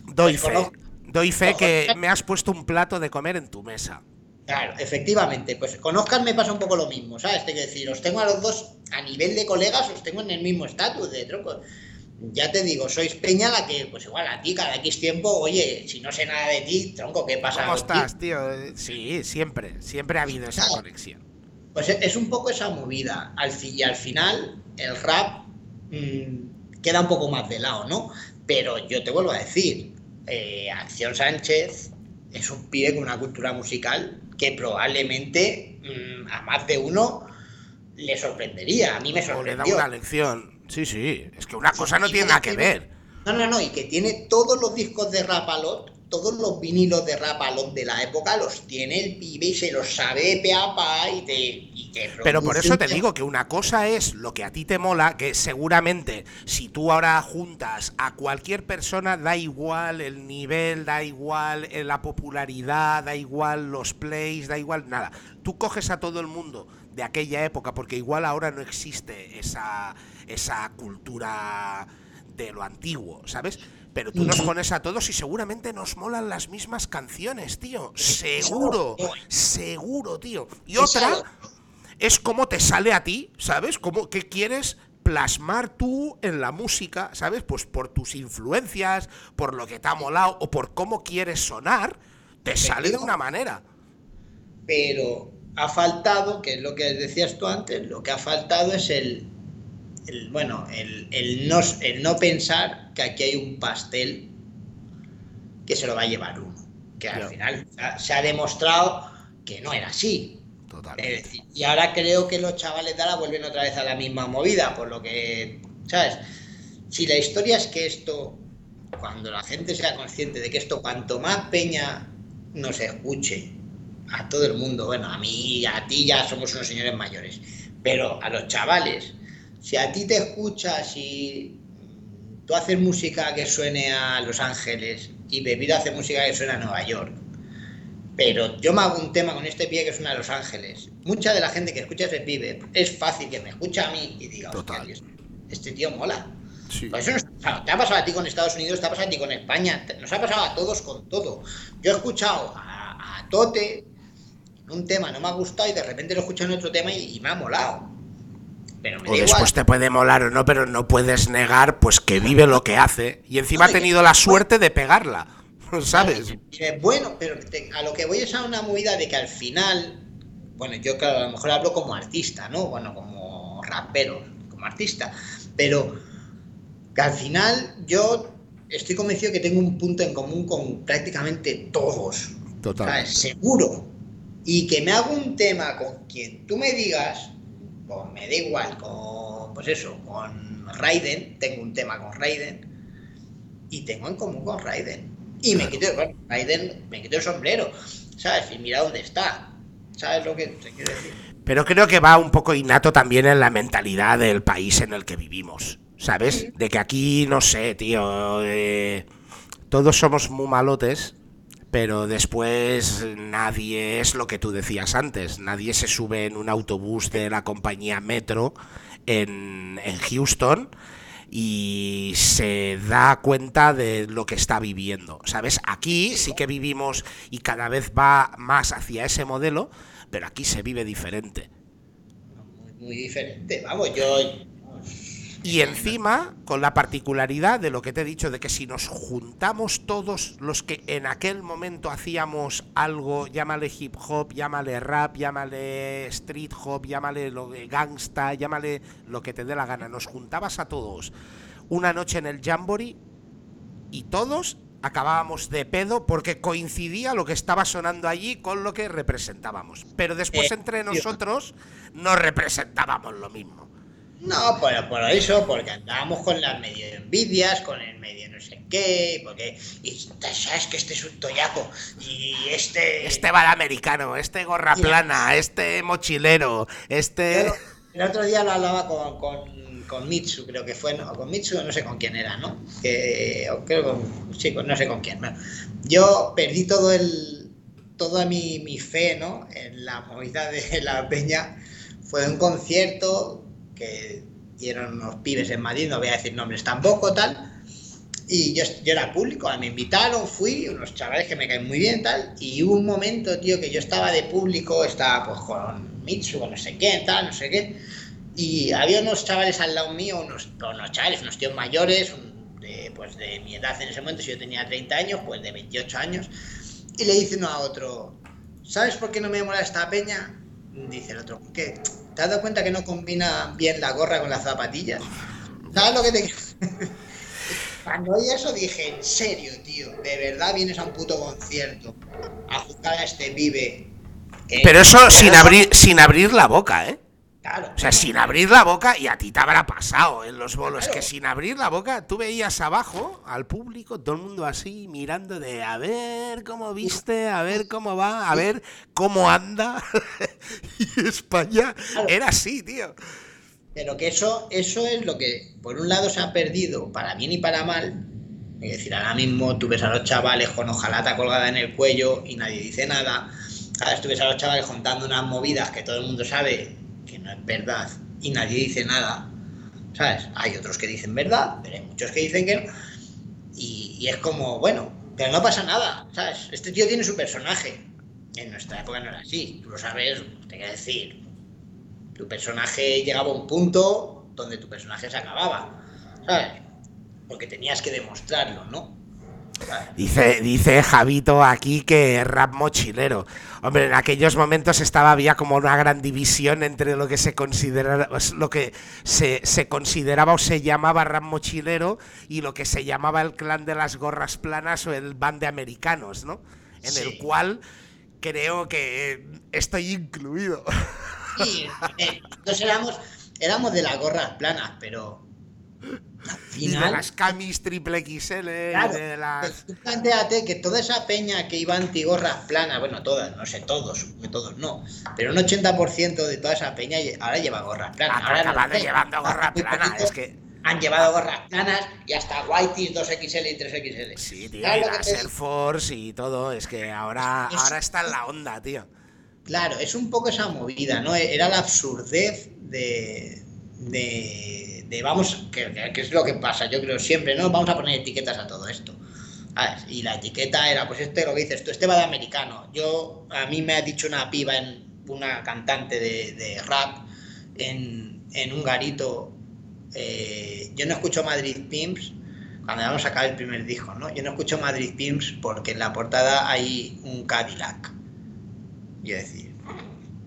Doy Pues fe. conozco- Doy fe que me has puesto un plato de comer en tu mesa. Claro, efectivamente, pues con Oscar me pasa un poco lo mismo, ¿sabes? Te quiero decir, os tengo a los dos, a nivel de colegas, os tengo en el mismo estatus de tronco. Ya te digo, sois peña la que, pues igual a ti, cada X tiempo, oye, si no sé nada de ti, tronco, ¿qué pasa? ¿Cómo estás, tío? Sí, siempre. Siempre ha habido esa conexión. Pues es- es un poco esa movida. Al y al final, el rap mm, queda un poco más de lado, ¿no? Pero yo te vuelvo a decir, eh, Acción Sánchez es un pibe con una cultura musical que probablemente mm, a más de uno le sorprendería. A mí me O le da una lección. Sí, sí. Es que una cosa no tiene nada que ver. No, no, no, y que tiene todos los discos de Rapalot, todos los vinilos de Rapalot de la época los tiene el pibe y se los sabe peapa y te, y te Pero por eso te digo que una cosa es lo que a ti te mola, que seguramente si tú ahora juntas a cualquier persona, da igual el nivel, da igual eh, la popularidad, da igual los plays, da igual nada. Tú coges a todo el mundo de aquella época, porque igual ahora no existe esa, esa cultura de lo antiguo, ¿sabes? Pero tú nos pones a todos y seguramente nos molan las mismas canciones, tío. Seguro, seguro, tío. Y otra es cómo te sale a ti, ¿sabes? Cómo, ¿Qué quieres plasmar tú en la música, ¿sabes? Pues por tus influencias, por lo que te ha molado o por cómo quieres sonar, te sale de una manera. pero ha faltado, que es lo que decías tú antes, lo que ha faltado es el, el, bueno, el, el no, el no pensar que aquí hay un pastel que se lo va a llevar uno. Que al final se ha- demostrado que no era así. Es Totalmente. decir, y ahora creo que los chavales de ahora vuelven otra vez a la misma movida, por lo que, ¿sabes? Si la historia es que esto, cuando la gente sea consciente de que esto, cuanto más peña nos escuche, a todo el mundo, bueno, a mí y a ti ya somos unos señores mayores, pero a los chavales, si a ti te escuchas y tú haces música que suene a Los Ángeles y Bebido hace música que suena a Nueva York, pero yo me hago un tema con este pibe que suena a Los Ángeles. Mucha de la gente que escucha a ese pibe es fácil que me escucha a mí y diga, "Hostia, Total. este tío mola. Sí. Pues eso nos te ha pasado a ti con Estados Unidos, te ha pasado a ti con España, nos ha pasado a todos con todo. Yo he escuchado a, a Tote un tema, no me ha gustado y de repente lo he escuchado en otro tema y, y me ha molado. Pero me O después igual. te puede molar o no, pero no puedes negar pues que vive lo que hace. Y encima ha que- tenido la suerte de pegarla. ¿Sabes? Bueno, pero te- a lo que voy es a una movida de que al final, bueno, yo claro, a lo mejor hablo como artista, ¿no? Bueno, como rapero, como artista, pero que al final yo estoy convencido que tengo un punto en común con prácticamente todos. Totalmente. ¿sabes? Seguro. Y que me hago un tema con quien tú me digas, pues me da igual, con, pues eso, con Raiden, tengo un tema con Raiden, y tengo en común con Raiden. Y me quito, bueno, Raiden, me quito el sombrero, ¿sabes? Y mira dónde está. ¿Sabes lo que te quiero decir? Pero creo que va un poco innato también en la mentalidad del país en el que vivimos. ¿Sabes? De que aquí, no sé, tío. eh, todos somos muy malotes, pero después nadie es lo que tú decías antes. Nadie se sube en un autobús de la compañía Metro en, en Houston y se da cuenta de lo que está viviendo. ¿Sabes? Aquí sí que vivimos y cada vez va más hacia ese modelo, pero aquí se vive diferente. Muy, diferente. Vamos, yo. Y encima, con la particularidad de lo que te he dicho, de que si nos juntamos todos los que en aquel momento hacíamos algo, llámale hip hop, llámale rap, llámale street hop, llámale lo de gangsta, llámale lo que te dé la gana, nos juntabas a todos una noche en el Jamboree y todos acabábamos de pedo porque coincidía lo que estaba sonando allí con lo que representábamos. Pero después Eh, entre nosotros no representábamos lo mismo. No, por, por eso, porque andábamos con las medio envidias, con el medio no sé qué, porque. Y sabes que este es un toyaco, y este. Este bar americano, este gorra plana, este mochilero, este... Yo el otro día lo hablaba con, con, con Mitsu, creo que fue, no, con Mitsu, no sé con quién era, ¿no? Que, o creo con, sí, no sé con quién. Bueno, yo perdí todo el, toda mi, mi fe, ¿no? En la movida de la peña. Fue un concierto que dieron unos pibes en Madrid, no voy a decir nombres tampoco, tal. Y yo, yo era público, me invitaron, fui, unos chavales que me caen muy bien, tal. Y hubo un momento, tío, que yo estaba de público, estaba pues con Mitsu, no sé qué, tal, no sé qué. Y había unos chavales al lado mío, unos, unos chavales, unos tíos mayores, un- de, pues de mi edad en ese momento, si yo tenía 30 años, pues de 28 años. Y le dice uno a otro, ¿sabes por qué no me mola esta peña? Dice el otro, ¿por qué? ¿Te has dado cuenta que no combina bien la gorra con las zapatillas? ¿Sabes lo que te? Cuando oí eso dije, en serio, tío, de verdad vienes a un puto concierto a jugar a este pibe. Pero eso sin abrir, sin abrir la boca, ¿eh? Claro. O sea, sin abrir la boca, y a ti te habrá pasado en los bolos, Claro. que sin abrir la boca tú veías abajo al público, todo el mundo así mirando de a ver cómo viste, a ver cómo va, a ver cómo anda. y España Claro. era así, tío. Pero que eso, eso es lo que, por un lado, se ha perdido para bien y para mal. Es decir, ahora mismo tú ves a los chavales con hojalata colgada en el cuello y nadie dice nada. Ahora tú ves a los chavales contando unas movidas que todo el mundo sabe verdad y nadie dice nada. ¿Sabes? Hay otros que dicen verdad, pero hay muchos que dicen que no. Y, es como, bueno, pero no pasa nada, ¿sabes? Este tío tiene su personaje. En nuestra época no era así, tú lo sabes, te quiero decir, tu personaje llegaba a un punto donde tu personaje se acababa, ¿sabes? Porque tenías que demostrarlo, ¿no? Dice, dice Javito aquí que rap mochilero. Hombre, en aquellos momentos estaba había como una gran división entre lo que se considera lo que se, se consideraba o se llamaba rap mochilero y lo que se llamaba el clan de las gorras planas o el band de americanos, ¿no? En el cual creo que estoy incluido. Sí, eh, nosotros éramos, éramos de las gorras planas, pero al Y de final... las camis triple XL, y Claro, de las... pues tú plantéate que toda esa peña que iba antigorras planas, bueno, todas, no sé todos, supongo que todos no, pero un 80% de toda esa peña ahora lleva gorras planas. Ah, Ahora no sé. llevando gorra Muy plana, poquito es que... Han llevado gorras planas y hasta Whiteys 2XL y 3XL. Sí, tío, ¿Sabes y las Air Force y todo, es que ahora, Es- ahora está en la onda, tío. Claro, es un poco esa movida, ¿no? Era la absurdez de. de, de vamos, que, que- es lo que pasa, yo creo siempre, ¿no? Vamos a poner etiquetas a todo esto. Y la etiqueta era, pues este lo que dices tú, este va de americano. Yo, a mí me ha dicho una piba, en, una cantante de, de rap en, en un garito, eh, yo no escucho Madrid Pimps, cuando vamos a sacar el primer disco, ¿no? Yo no escucho Madrid Pimps porque en la portada hay un Cadillac. Yo decir,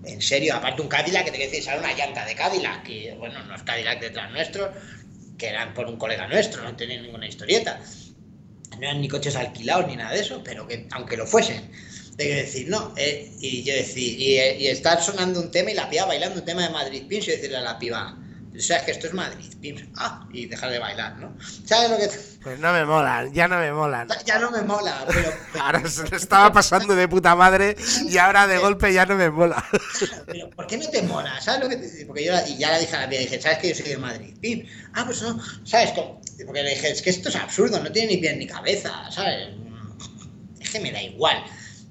en serio, aparte un Cadillac que te quiero decir, sale una llanta de Cadillac, que bueno, no es Cadillac detrás nuestro, que eran por un colega nuestro, no tenían ninguna historieta. No eran ni coches alquilados ni nada de eso, pero que aunque lo fuesen, te quiero decir, no. eh, y yo decir, y, eh, estar sonando un tema y la piba bailando un tema de Madrid Pimps y decirle a la piba, sabes que esto es Madrid Pimps, ah, y dejar de bailar, ¿no? ¿Sabes lo que Pues no me molan, ya no me molan. Ya no me mola, pero, Ahora se le estaba pasando de puta madre y ahora de golpe ya no me mola. Pero, ¿por qué no te mola? ¿Sabes lo que te? Porque yo la- y ya la dije a la piba, dije, ¿sabes que yo soy de Madrid? Pim. Ah, pues no, ¿sabes? Porque le dije, es que esto es absurdo, no tiene ni pies ni cabeza, ¿sabes? Es que me da igual.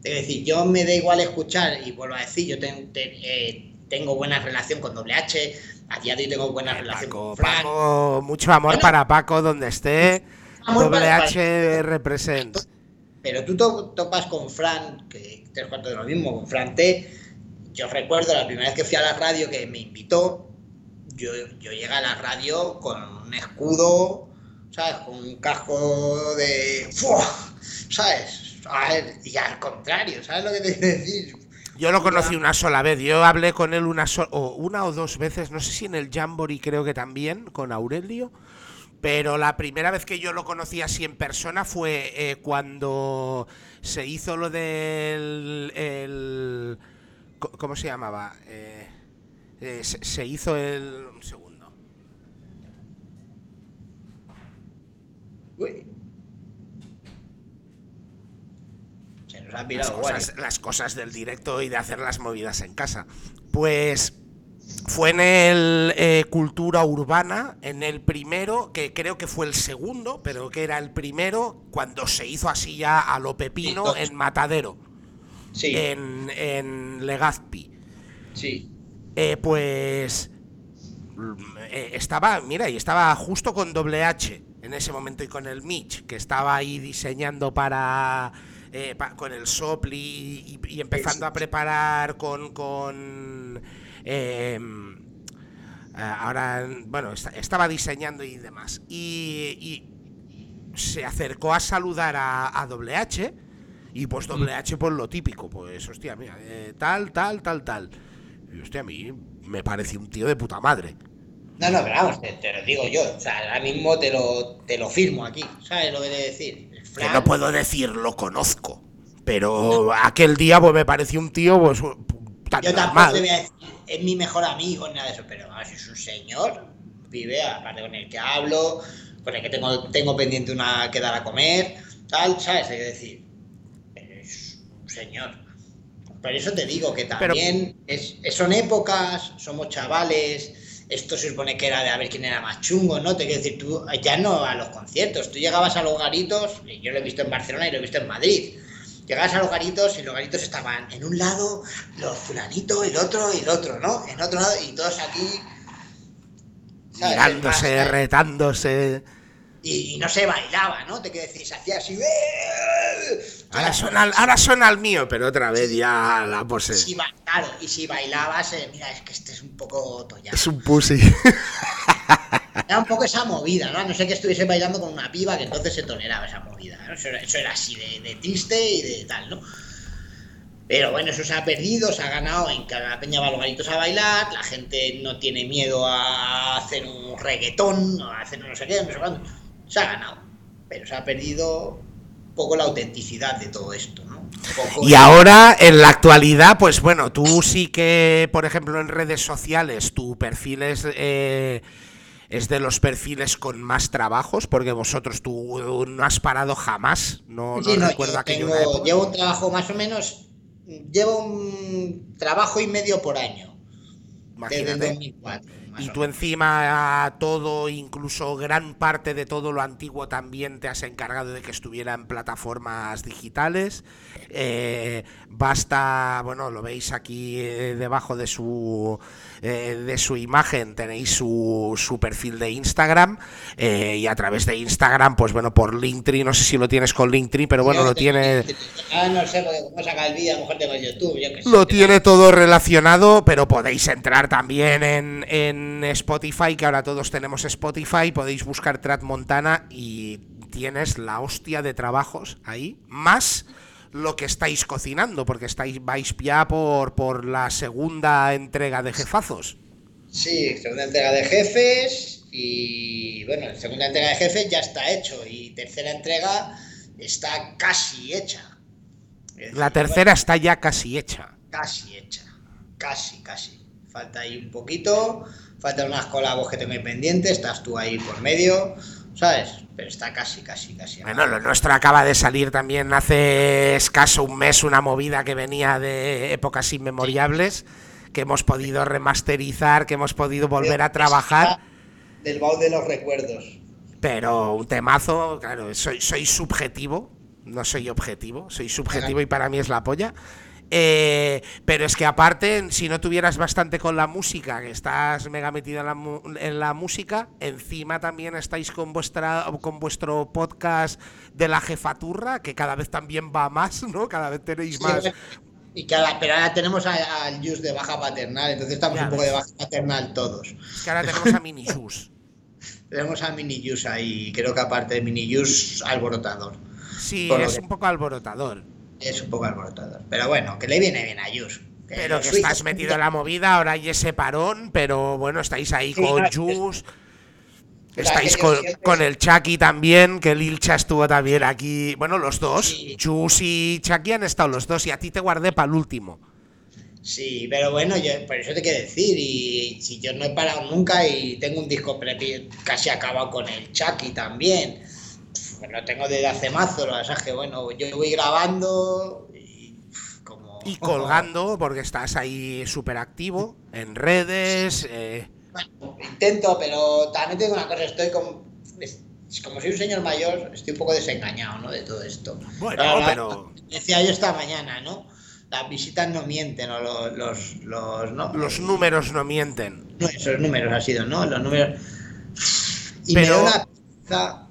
Es decir, yo me da igual escuchar, y vuelvo a decir, yo te- eh, tengo buena relación con Doble H, a día de hoy tengo buena relación Paco, con Fran. Paco, mucho amor Bueno. para Paco donde esté. Doble H represent. Pero tú to- topas con Fran, que tres cuartos de lo mismo, con Fran T. Yo recuerdo la primera vez que fui a la radio que me invitó, yo, yo llegué a la radio con un escudo, ¿sabes? Con un casco de. ¡Fua! ¿Sabes? A ver, y al contrario, ¿sabes lo que te quiero decir? Yo lo conocí una sola vez. Yo hablé con él una, so- o una o dos veces. No sé si en el Jamboree creo que también, con Aurelio. Pero la primera vez que yo lo conocí así en persona fue eh, cuando se hizo lo del. el- ¿Cómo se llamaba? Eh, eh, se, se hizo el. Un segundo. Uy. Las cosas, las cosas del directo y de hacer las movidas en casa. Pues fue en el eh, Cultura Urbana, en el primero, que creo que fue el segundo, pero que era el primero, cuando se hizo así ya a lo pepino Sí, en Matadero, Sí, en, en Legazpi. sí. Eh, pues mm, eh, estaba, mira, y estaba justo con doble H en ese momento y con el Mitch, que estaba ahí diseñando para eh, pa- con el Sopli y, y empezando a preparar con con eh, eh, ahora bueno esta- estaba diseñando y demás y, y se acercó a saludar a, a doble H y pues doble H pues lo típico pues hostia mira eh, tal tal tal tal y hostia, a mí me parece un tío de puta madre. No, no, pero vamos, te, te lo digo yo. O sea, ahora mismo te lo, te lo firmo aquí. ¿Sabes lo que te decir? Que no puedo decir lo conozco. Pero aquel día pues me pareció un tío pues tan yo tampoco normal. te voy a decir, es mi mejor amigo ni nada de eso, pero vamos, es un señor, vive, aparte con el que hablo, con el que tengo, tengo pendiente una quedar a comer, tal, ¿sabes? Es decir, es un señor. Por eso te digo que también es- son épocas, somos chavales, esto se supone que era de a ver quién era más chungo, ¿no? Te quiero decir, tú ya no a los conciertos, tú llegabas a los garitos, y yo lo he visto en Barcelona y lo he visto en Madrid. Llegabas a los garitos y los garitos estaban en un lado, los fulanitos, el otro y el otro, ¿no? En otro lado, y todos aquí. ¿sabes? Mirándose, ¿eh? retándose. Y, y no se bailaba, ¿no? Te quiero decir, se hacía así. ¡eh! Ahora suena, al- ahora suena el mío, pero otra vez ya la pose. Si claro, y si bailabas, eh, mira, es que este es un poco tollado. Es un pussy. Era un poco esa movida, ¿no? No sé que estuviese bailando con una piba que entonces se toleraba esa movida, ¿no? Eso era, eso era así de, de triste y de tal, ¿no? Pero bueno, eso se ha perdido, se ha ganado en que la peña va a los garitos a bailar, la gente no tiene miedo a hacer un reggaetón, o a hacer no sé qué, no sé cuándo. Se ha ganado, pero se ha perdido un poco la autenticidad de todo esto, ¿no? Poco Y ahora, en la actualidad, pues bueno, tú sí que, por ejemplo, en redes sociales, tu perfil es, eh, es de los perfiles con más trabajos, porque vosotros tú no has parado jamás. No, Sí, no, recuerdo yo tengo- época. llevo un trabajo más o menos, llevo un trabajo y medio por año, desde el Imagínate. 2004. Y tú encima todo, incluso gran parte de todo lo antiguo también te has encargado de que estuviera en plataformas digitales. Eh, basta, bueno, lo veis aquí eh, debajo de su eh, de su imagen tenéis su, su perfil de Instagram eh, y a través de Instagram, pues bueno, por Linktree, no sé si lo tienes con Linktree, pero bueno, Yo lo tiene Ah, no sé, porque como saca el vídeo, a lo mejor tengo YouTube, yo qué sé. Lo tiene todo relacionado, pero podéis entrar también en, en Spotify, que ahora todos tenemos Spotify, podéis buscar Trat Montana y tienes la hostia de trabajos ahí, más lo que estáis cocinando, porque estáis vais ya por, por la segunda entrega de Jefazos. Sí, segunda entrega de jefes y bueno, la segunda entrega de jefes ya está hecho y tercera entrega está casi hecha. La tercera está ya casi hecha. casi hecha, casi, casi. Falta ahí un poquito, faltan unas colabos que tengo ahí pendientes, estás tú ahí por medio, ¿sabes? Pero está casi, casi, casi. Bueno, lo nuestro acaba de salir también hace escaso un mes una movida que venía de épocas inmemorables, que hemos podido remasterizar, que hemos podido volver a trabajar, Del baúl de los recuerdos. pero un temazo, claro, soy, soy subjetivo, no soy objetivo, soy subjetivo y para mí es la polla. Eh, pero es que aparte, si no tuvieras bastante con la música, que estás mega metido en la, mu- en la música, encima también estáis con vuestra con vuestro podcast de la jefaturra, que cada vez también va más, ¿no? Cada vez tenéis más. Y que ahora, pero ahora tenemos al Jus de baja paternal, entonces estamos Ya un poco ves. de baja paternal todos. Es que ahora tenemos a Mini Jus. Tenemos a Mini Jus ahí, creo que aparte de Mini Jus, alborotador. Sí, Por es que- un poco alborotador. Es un poco alborotador. Pero bueno, que le viene bien a Jus. que Pero que estás metido en la movida, ahora hay ese parón, pero bueno, estáis ahí Sí, con no, es- Jus. Estáis con, siempre- con el Chucky también, que el Ilcha estuvo también aquí. Bueno, los dos. Sí. Jus y Chucky han estado los dos y a ti te guardé para el último. Sí, pero bueno, yo, por eso te quiero decir, y si yo no he parado nunca y tengo un disco casi acabado con el Chucky también, pues lo tengo desde hace mazo, lo que es que bueno, yo voy grabando y como... Y colgando, porque estás ahí súper activo en redes. eh, Bueno, intento, pero también tengo una cosa, estoy como... como soy un señor mayor, estoy un poco desengañado, ¿no? De todo esto. Bueno, pero- Decía yo esta mañana, ¿no? Las visitas no mienten, o los... los, los, ¿no? los números no mienten. No, esos números ha sido, ¿no? Los números. Y Pero- me da una O-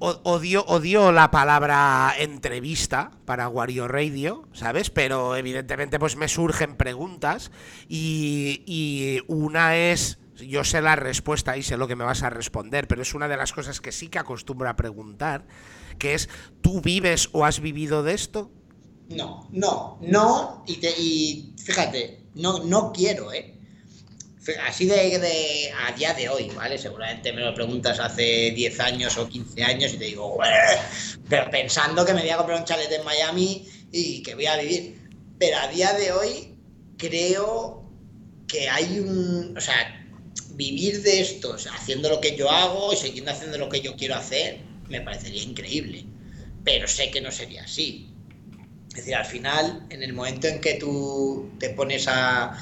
Odio, odio la palabra entrevista para Wario Radio, ¿sabes? Pero evidentemente pues me surgen preguntas y, y una es, yo sé la respuesta y sé lo que me vas a responder, pero es una de las cosas que sí que acostumbro a preguntar, que es, ¿tú vives o has vivido de esto? No, no, no. Y, te- y fíjate, no, no quiero, ¿eh? Así de, de- a día de hoy, ¿vale? Seguramente me lo preguntas hace 10 años o 15 años y te digo, pero pensando que me voy a comprar un chalet en Miami y que voy a vivir. Pero a día de hoy, creo que hay un. O sea, vivir de esto, haciendo lo que yo hago y siguiendo haciendo lo que yo quiero hacer, me parecería increíble. Pero sé que no sería así. Es decir, al final, en el momento en que tú te pones a,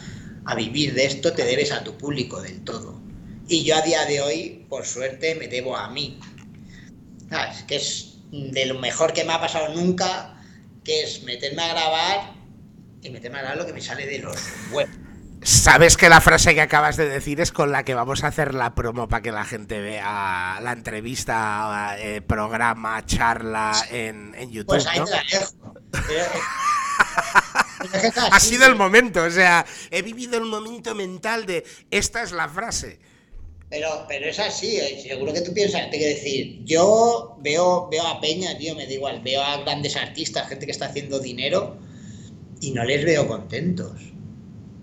a vivir de esto, te debes a tu público del todo. Y yo a día de hoy, por suerte, me debo a mí. ¿Sabes? Que es de lo mejor que me ha pasado nunca, que es meterme a grabar y meterme a grabar lo que me sale de los web. Sabes que la frase que acabas de decir es con la que vamos a hacer la promo para que la gente vea la entrevista, eh, programa, charla en, en YouTube. Pues ahí ¿no? te la dejo. Ha sido el momento, o sea, he vivido el momento mental de esta es la frase. Pero, pero es así, eh, seguro que tú piensas, te quiero decir, yo veo, veo a Peña, tío, me da igual, veo a grandes artistas, gente que está haciendo dinero y no les veo contentos.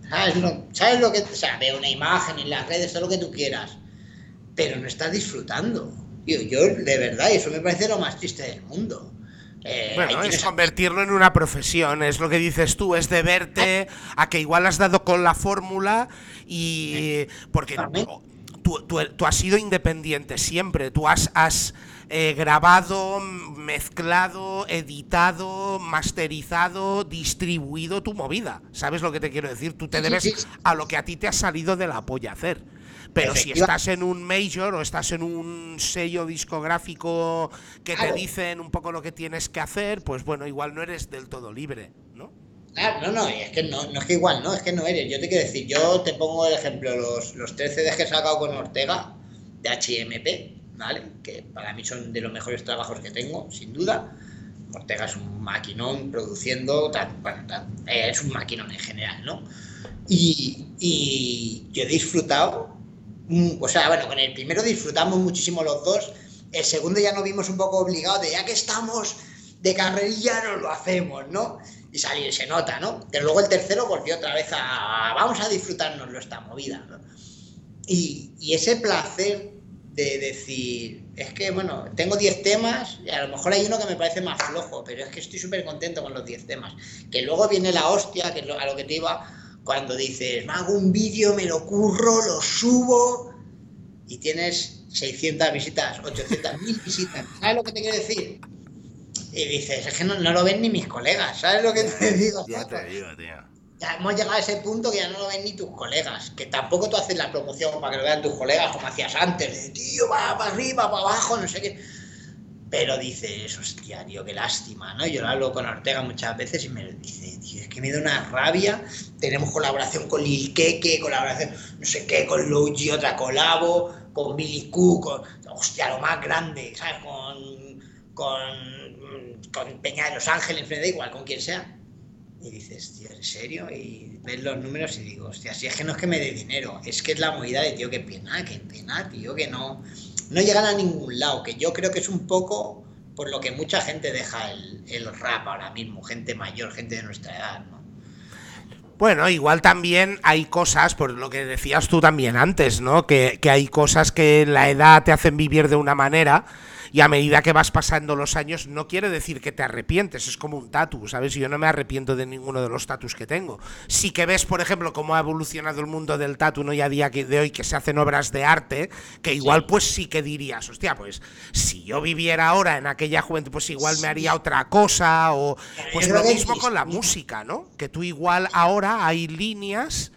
¿Sabes lo, ¿Sabes lo que.? O sea, veo una imagen en las redes, todo lo que tú quieras, pero no estás disfrutando. Tío, yo, de verdad, y eso me parece lo más triste del mundo. Eh, Bueno, es convertirlo en una profesión, es lo que dices tú, es de verte a que igual has dado con la fórmula y... Porque tú, tú- tú has sido independiente siempre, tú has, has eh, grabado, mezclado, editado, masterizado, distribuido tu movida, ¿sabes lo que te quiero decir? Tú te debes a lo que a ti te ha salido de la polla hacer. Pero si estás en un major o estás en un sello discográfico que te Claro. dicen un poco lo que tienes que hacer, pues bueno, igual no eres del todo libre, ¿no? Claro, no, no, es que no, no es que igual, no, es que no eres. Yo te quiero decir, yo te pongo el ejemplo, los, los tres CDs que he sacado con Ortega, de HMP, ¿vale? Que para mí son de los mejores trabajos que tengo, sin duda. Ortega es un maquinón produciendo, tan- bueno, tan- eh, es un maquinón en general, ¿no? Y, y yo he disfrutado, o sea, bueno, con el primero disfrutamos muchísimo los dos, el segundo ya nos vimos un poco obligados de ya que estamos de carrerilla nos lo hacemos, ¿no? Y salir, se nota, ¿no? Pero luego el tercero volvió otra vez a vamos a disfrutárnoslo esta movida, ¿no? Y, y ese placer de decir, es que, bueno, tengo 10 temas y a lo mejor hay uno que me parece más flojo, pero es que estoy súper contento con los 10 temas. Que luego viene la hostia, que a lo que te iba, cuando dices, me hago un vídeo, me lo curro, lo subo y tienes 600 visitas, 800 mil visitas. ¿Sabes lo que te quiero decir? Y dices, es que no, no lo ven ni mis colegas, ¿sabes lo que te digo? Ya te digo, tío. Ya hemos llegado a ese punto que ya no lo ven ni tus colegas. Que tampoco tú haces la promoción para que lo vean tus colegas como hacías antes. De tío, va para arriba, para abajo, no sé qué. Pero dices, hostia, tío, qué lástima, ¿no? Yo lo hablo con Ortega muchas veces y me dice, tío, es que me da una rabia. Tenemos colaboración con Lil Keke, colaboración, no sé qué, con Luigi, otra colabo, con Billy Q, con, hostia, lo más grande, ¿sabes? Con, con, con Peña de Los Ángeles, me da igual, con quien sea. Y dices, tío, ¿en serio? Y ves los números y digo, hostia, si es que no es que me dé dinero, es que es la movida de, tío, qué pena, qué pena, tío, que no, no llegan a ningún lado, que yo creo que es un poco por lo que mucha gente deja el, el rap ahora mismo, gente mayor, gente de nuestra edad, ¿no? Bueno, igual también hay cosas, por lo que decías tú también antes, ¿no? Que, que hay cosas que la edad te hacen vivir de una manera y a medida que vas pasando los años no quiere decir que te arrepientes, es como un tatu, ¿sabes? Yo no me arrepiento de ninguno de los tatus que tengo. Sí que ves, por ejemplo, cómo ha evolucionado el mundo del tatu, ¿no? Y a día de hoy que se hacen obras de arte, que igual pues sí que dirías, hostia, pues si yo viviera ahora en aquella juventud, pues igual me haría otra cosa o... Pues lo mismo con la música, ¿no? Que tú igual ahora hay líneas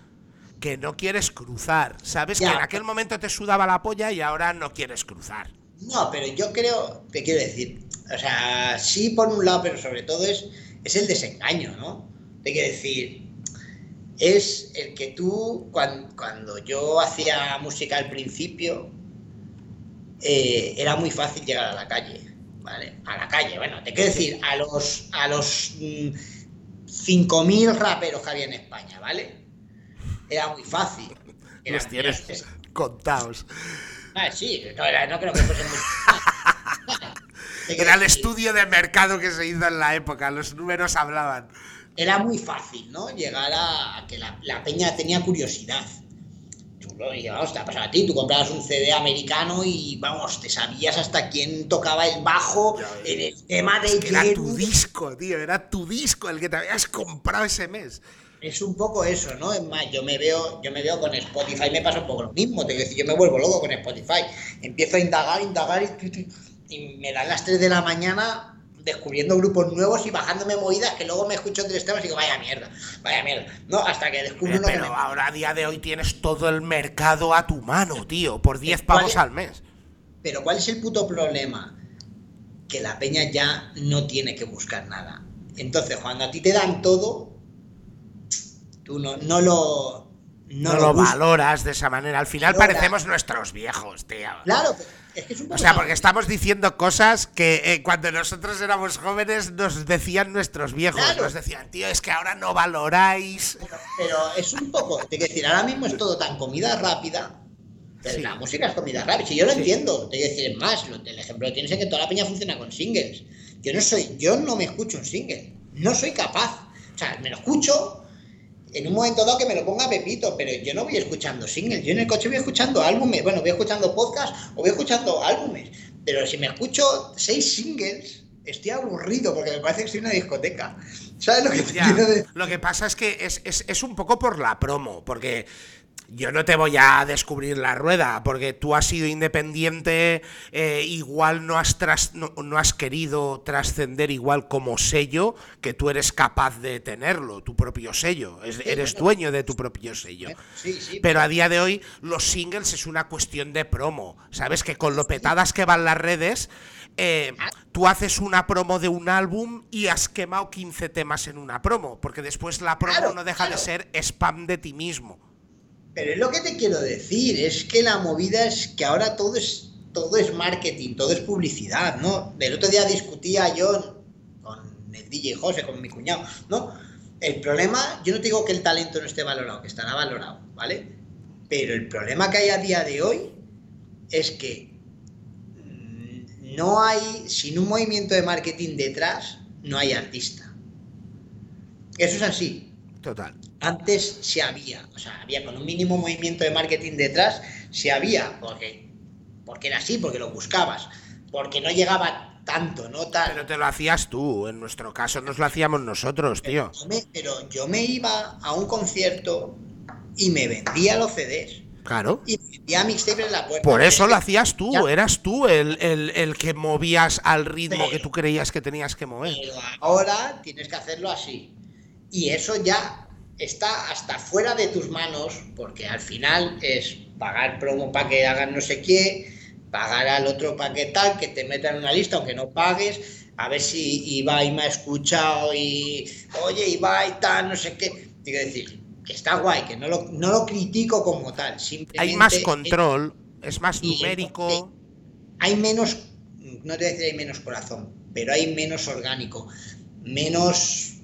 que no quieres cruzar. Sabes Ya. que en aquel momento te sudaba la polla y ahora no quieres cruzar. No, pero yo creo, te quiero decir, o sea, sí por un lado, pero sobre todo es, es el desengaño, ¿no? Te quiero decir, es el que tú, cuan- cuando, yo hacía música al principio, eh, era muy fácil llegar a la calle, ¿vale? A la calle, bueno, te quiero decir, a los, a los mm, 5.000 raperos que había en España, ¿vale? Era muy fácil. Era- Los tienes era- contados. Ah, sí, no, no creo que fuese muy. Era el estudio de mercado que se hizo en la época, los números hablaban. Era muy fácil, ¿no? Llegar a, que la, la peña tenía curiosidad. Tú lo y vamos, te ha pasado a ti, tú comprabas un CD americano y vamos, te sabías hasta quién tocaba el bajo en el tema de Es que era tu disco, tío, era tu disco el que te habías comprado ese mes. Es un poco eso, ¿no? Es más, yo me veo, yo me veo con Spotify, me pasa un poco lo mismo, te quiero decir, yo me vuelvo loco con Spotify. Empiezo a indagar, indagar y, y me dan las 3 de la mañana descubriendo grupos nuevos y bajándome movidas que luego me escucho tres temas y digo, vaya mierda, vaya mierda, ¿no? Hasta que descubro Eh, uno que pero me- ahora a día de hoy tienes todo el mercado a tu mano, tío, por 10 ¿Cuál pavos es? al mes. Pero ¿cuál es el puto problema? Que la peña ya no tiene que buscar nada. Entonces, cuando a ti te dan todo, tú no, no lo... No, No, lo buscas. valoras de esa manera. Al final Valora. parecemos nuestros viejos, tío. Claro, es que es un poco... O sea, porque estamos diciendo cosas que eh, cuando nosotros éramos jóvenes nos decían nuestros viejos. Claro. Nos decían, tío, es que ahora no valoráis. Pero, pero es un poco, te quiero decir, ahora mismo es todo tan comida rápida. Pero Sí. la música es comida rápida. Si yo lo Sí. entiendo, te quiero decir, es más, lo- el ejemplo que tienes es que toda la peña funciona con singles. Yo no soy, yo no me escucho un single. No soy capaz. O sea, me lo escucho en un momento dado que me lo ponga Pepito, pero yo no voy escuchando singles. Yo en el coche voy escuchando álbumes. Bueno, voy escuchando podcast o voy escuchando álbumes. Pero si me escucho seis singles, estoy aburrido porque me parece que estoy en una discoteca. ¿Sabes lo que te Ya, quiero decir? Lo que pasa es que es, es- es un poco por la promo, porque yo no te voy a descubrir la rueda, porque tú has sido independiente, eh, igual no has, tras- no, no has querido trascender igual como sello, que tú eres capaz de tenerlo, tu propio sello, es- eres dueño de tu propio sello. Sí, sí. Pero a día de hoy los singles es una cuestión de promo. Sabes que con lo petadas que van las redes, eh, tú haces una promo de un álbum y has quemado 15 temas en una promo, porque después la promo Claro, no deja de ser spam de ti mismo. Pero lo que te quiero decir, es que la movida es que ahora todo es todo es marketing, todo es publicidad, ¿no? Del otro día discutía yo con el DJ José, con mi cuñado, ¿no? El problema, yo no digo que el talento no esté valorado, que estará valorado, ¿vale? Pero el problema que hay a día de hoy es que mm, no hay, sin un movimiento de marketing detrás, no hay artista. Eso es así. Total. Antes se había, o sea, había con un mínimo movimiento de marketing detrás, se había, porque, porque era así, porque lo buscabas, porque no llegaba tanto, no tal. Pero te lo hacías tú, en nuestro caso nos lo hacíamos nosotros, tío. Yo me- pero yo me iba a un concierto y me vendía los CDs Claro. y me vendía mixtapes en la puerta. Por eso lo hacías tú, ya- eras tú el, el- el que movías al ritmo Pero- que tú creías que tenías que mover. Pero ahora tienes que hacerlo así. Y eso ya está hasta fuera de tus manos, porque al final es pagar promo para que hagan no sé qué, pagar al otro para que tal, que te metan en una lista, aunque no pagues, a ver si Ibai me ha escuchado y, oye, Ibai tal, no sé qué. Quiero decir, que está guay, que no lo, no lo critico como tal. Simplemente Hay más es- control, es más y numérico. hay menos, no te voy a decir hay menos corazón, pero hay menos orgánico, menos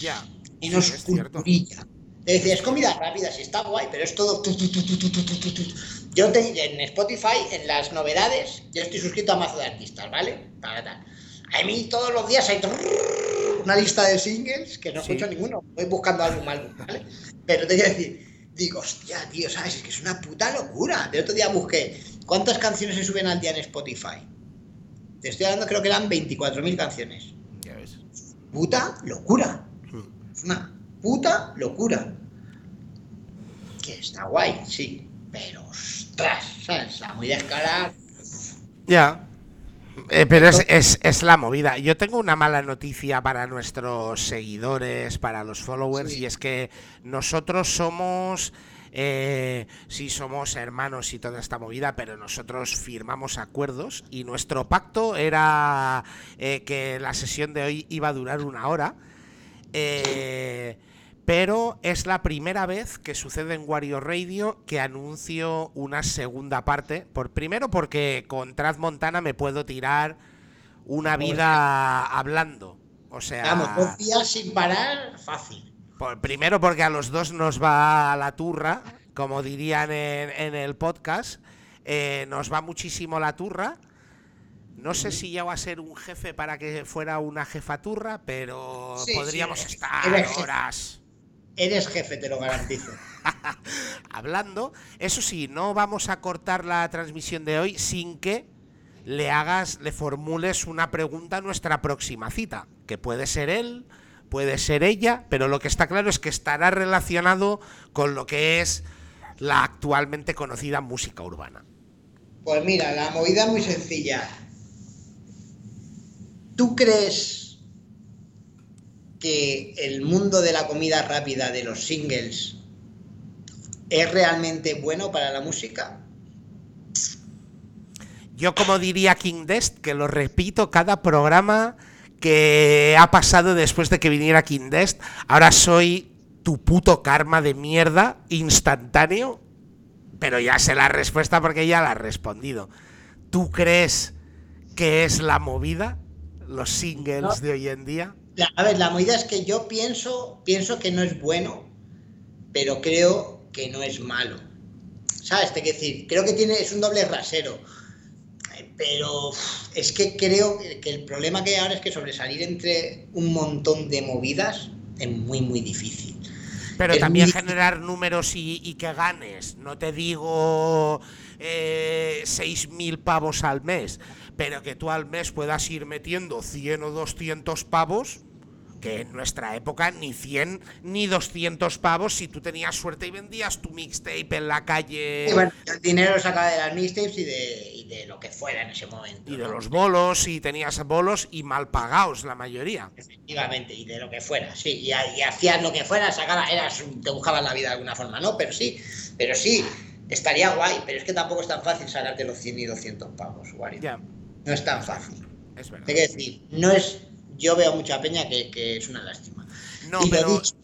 Ya. menos Sí, es culturilla. Es decir, es comida rápida, sí está guay, pero es todo. Yo te- en Spotify, en las novedades, yo estoy suscrito a mazo de artistas, ¿vale? Para tal. A mí todos los días hay una lista de singles que no Sí. escucho ninguno. Voy buscando álbum, álbum, ¿vale? Pero te quiero decir, digo, hostia, tío, ¿sabes? Es que es una puta locura. El otro día busqué cuántas canciones se suben al día en Spotify. Te estoy hablando, creo que eran 24.000 canciones Ya ves. puta locura. Es una puta locura. Que está guay, sí. Pero ostras, ¿sabes? Está muy descarada. Ya. Eh, pero es, es- es la movida. Yo tengo una mala noticia para nuestros seguidores, para los followers, Sí. y es que nosotros somos. Eh, sí, somos hermanos y toda esta movida, pero nosotros firmamos acuerdos y nuestro pacto era eh, que la sesión de hoy iba a durar una hora. Eh, pero es la primera vez que sucede en Wario Radio que anuncio una segunda parte. Por, primero porque con Trad Montana me puedo tirar una vida hablando. O sea, Vamos, dos días sin parar, fácil. por- primero porque a los dos nos va a la turra, como dirían en, en el podcast. eh, nos va muchísimo la turra. No sé si ya va a ser un jefe para que fuera una jefaturra, pero Sí, podríamos estar eres jefe. horas Eres jefe, te lo garantizo. hablando. Eso sí, no vamos a cortar la transmisión de hoy sin que le hagas, le formules una pregunta a nuestra próxima cita, que puede ser él, puede ser ella, pero lo que está claro es que estará relacionado con lo que es la actualmente conocida música urbana. Pues mira, la movida es muy sencilla. ¿Tú crees que el mundo de la comida rápida, de los singles, es realmente bueno para la música? Yo como diría King Dest, que lo repito cada programa que ha pasado después de que viniera King Dest, ahora soy tu puto karma de mierda instantáneo, pero ya sé la respuesta porque ya la has respondido. ¿Tú crees que es la movida? Los singles No. de hoy en día. La- a ver, la movida es que yo pienso, pienso que no es bueno, pero creo que no es malo. ¿Sabes? Te quiero decir, creo que tiene, es un doble rasero. Pero es que creo que el problema que hay ahora es que sobresalir entre un montón de movidas es muy, muy difícil. Pero Es también muy- generar números y, y que ganes. No te digo eh, 6.000 pavos al mes, pero que tú al mes puedas ir metiendo 100 o 200 pavos, que en nuestra época ni 100 ni 200 pavos si tú tenías suerte y vendías tu mixtape en la calle Y bueno, el dinero saca de las mixtapes y de, y de lo que fuera en ese momento. y de ¿no? los bolos y tenías bolos y mal pagados la mayoría. Efectivamente, y de lo que fuera, sí. Y, ha- y hacías lo que fuera, sacabas, eras, te buscabas la vida de alguna forma, ¿no? Pero sí, pero sí, estaría guay, pero es que tampoco es tan fácil sacarte los 100 y 200 pavos, Wario. Ya, No es tan fácil. es verdad. Te quiero decir, no es. Yo veo mucha peña que, que es una lástima. No, Y pero dicho,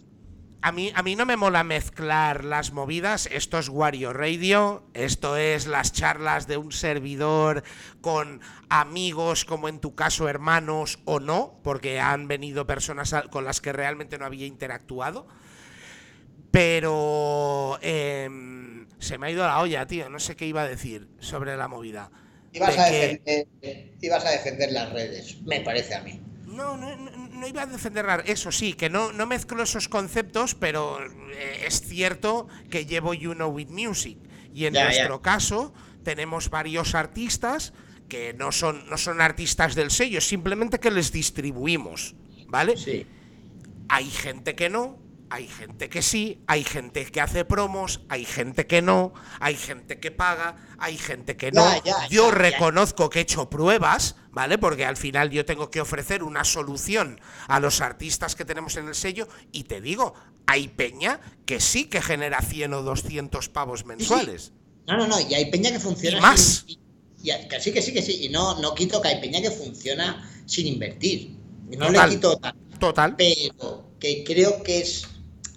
A mí, a mí no me mola mezclar las movidas. Esto es Wario Radio. Esto es las charlas de un servidor con amigos, como en tu caso, hermanos o no, porque han venido personas con las que realmente no había interactuado. Pero em, se me ha ido la olla, tío. No sé qué iba a decir sobre la movida. Ibas a, que- defender, ibas a defender las redes, me parece a mí. No, no, no, iba a defender eso sí, que no, no mezclo esos conceptos, pero eh, es cierto que llevo You Know With Music. Y en Ya, nuestro caso tenemos varios artistas que no son, no son artistas del sello, simplemente que les distribuimos, ¿vale? Sí. Hay gente que no, hay gente que sí, hay gente que hace promos, hay gente que no, hay gente que paga, hay gente que no. Ya, ya, yo ya, reconozco que he hecho pruebas, ¿vale? Porque al final yo tengo que ofrecer una solución a los artistas que tenemos en el sello y te digo, hay peña que sí que genera 100 o 200 pavos mensuales. No, no, no, y hay peña que funciona Y más. sin- y- y- que sí, que sí, que sí. Y no, no quito que hay peña que funciona sin invertir. Y no Total. le quito tal. Total. Pero que creo que es.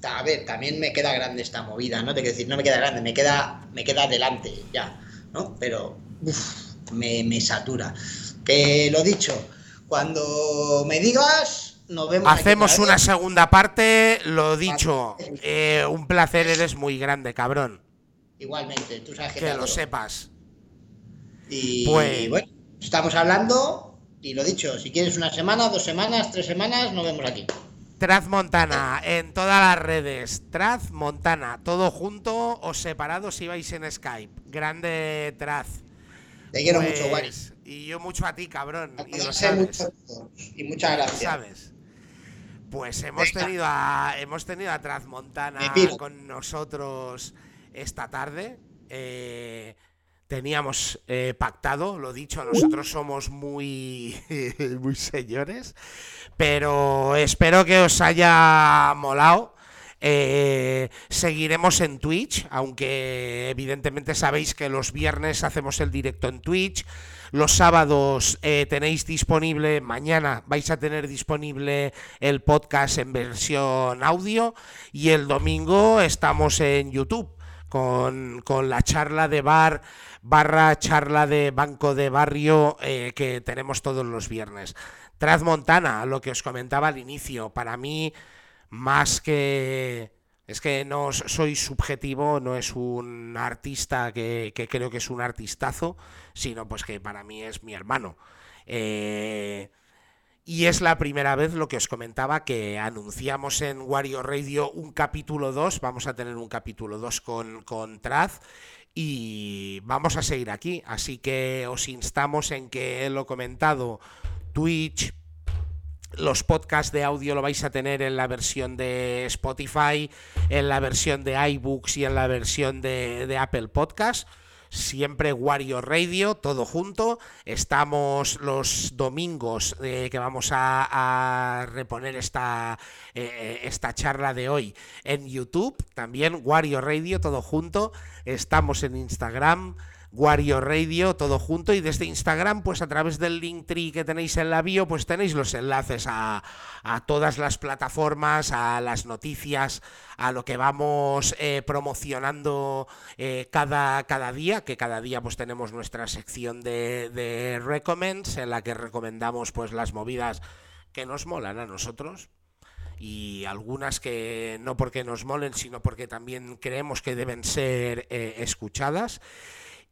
A ver, también me queda grande esta movida, ¿no? Te quiero decir, no me queda grande, me queda, me queda delante ya, ¿no? Pero uf, me, me satura. Que lo dicho, cuando me digas, nos vemos. Hacemos una segunda parte, lo dicho, eh, un placer, eres muy grande, cabrón. Igualmente, tú sabes que, Que lo adoro. sepas. Y Pues- bueno, estamos hablando, y lo dicho, si quieres una semana, dos semanas, tres semanas, nos vemos aquí. Traz Montana en todas las redes. Traz Montana, todo junto o separado si vais en Skype. Grande Traz. Te quiero Pues, mucho, Wari. Y yo mucho a ti, cabrón. Y lo Cuídense sabes. mucho todos, Y muchas gracias. ¿Sabes? Pues hemos Venga. tenido a hemos tenido a Traz Montana con nosotros esta tarde. Eh, teníamos eh, pactado, lo dicho, nosotros somos muy muy señores, pero espero que os haya molado. Eh, seguiremos en Twitch, aunque evidentemente sabéis que los viernes hacemos el directo en Twitch. Los sábados eh, tenéis disponible, mañana vais a tener disponible el podcast en versión audio y el domingo estamos en YouTube con, con la charla de bar barra charla de banco de barrio eh, que tenemos todos los viernes. Traz Montana, lo que os comentaba al inicio, para mí más que... Es que no soy subjetivo, no es un artista que, que creo que es un artistazo, sino pues que para mí es mi hermano. Eh, y es la primera vez lo que os comentaba que anunciamos en Wario Radio un capítulo 2, vamos a tener un capítulo 2 con, con Traz y vamos a seguir aquí. Así que os instamos en que lo comentado, Twitch, los podcasts de audio lo vais a tener en la versión de Spotify, en la versión de iBooks y en la versión de, de Apple Podcast siempre Wario Radio, todo junto. Estamos los domingos eh, que vamos a, reponer esta, eh, esta charla de hoy en YouTube, también Wario Radio, todo junto. Estamos en Instagram. Wario Radio, todo junto, y desde Instagram, pues a través del link tree que tenéis en la bio, pues tenéis los enlaces a, a todas las plataformas, a las noticias, a lo que vamos eh, promocionando eh, cada, cada día, que cada día pues tenemos nuestra sección de, de recommends, en la que recomendamos pues las movidas que nos molan a nosotros y algunas que no porque nos molen, sino porque también creemos que deben ser eh, escuchadas.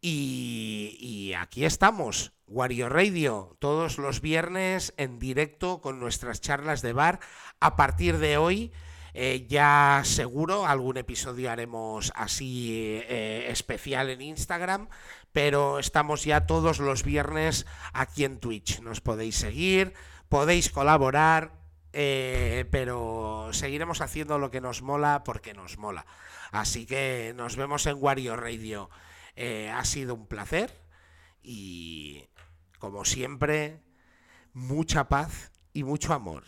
Y, aquí estamos, Wario Radio, todos los viernes en directo con nuestras charlas de bar. A partir de hoy, eh, ya seguro algún episodio haremos así eh, especial en Instagram, pero estamos ya todos los viernes aquí en Twitch. Nos podéis seguir, podéis colaborar, eh, pero seguiremos haciendo lo que nos mola porque nos mola. Así que nos vemos en Wario Radio. Eh, ha sido un placer y, como siempre, mucha paz y mucho amor.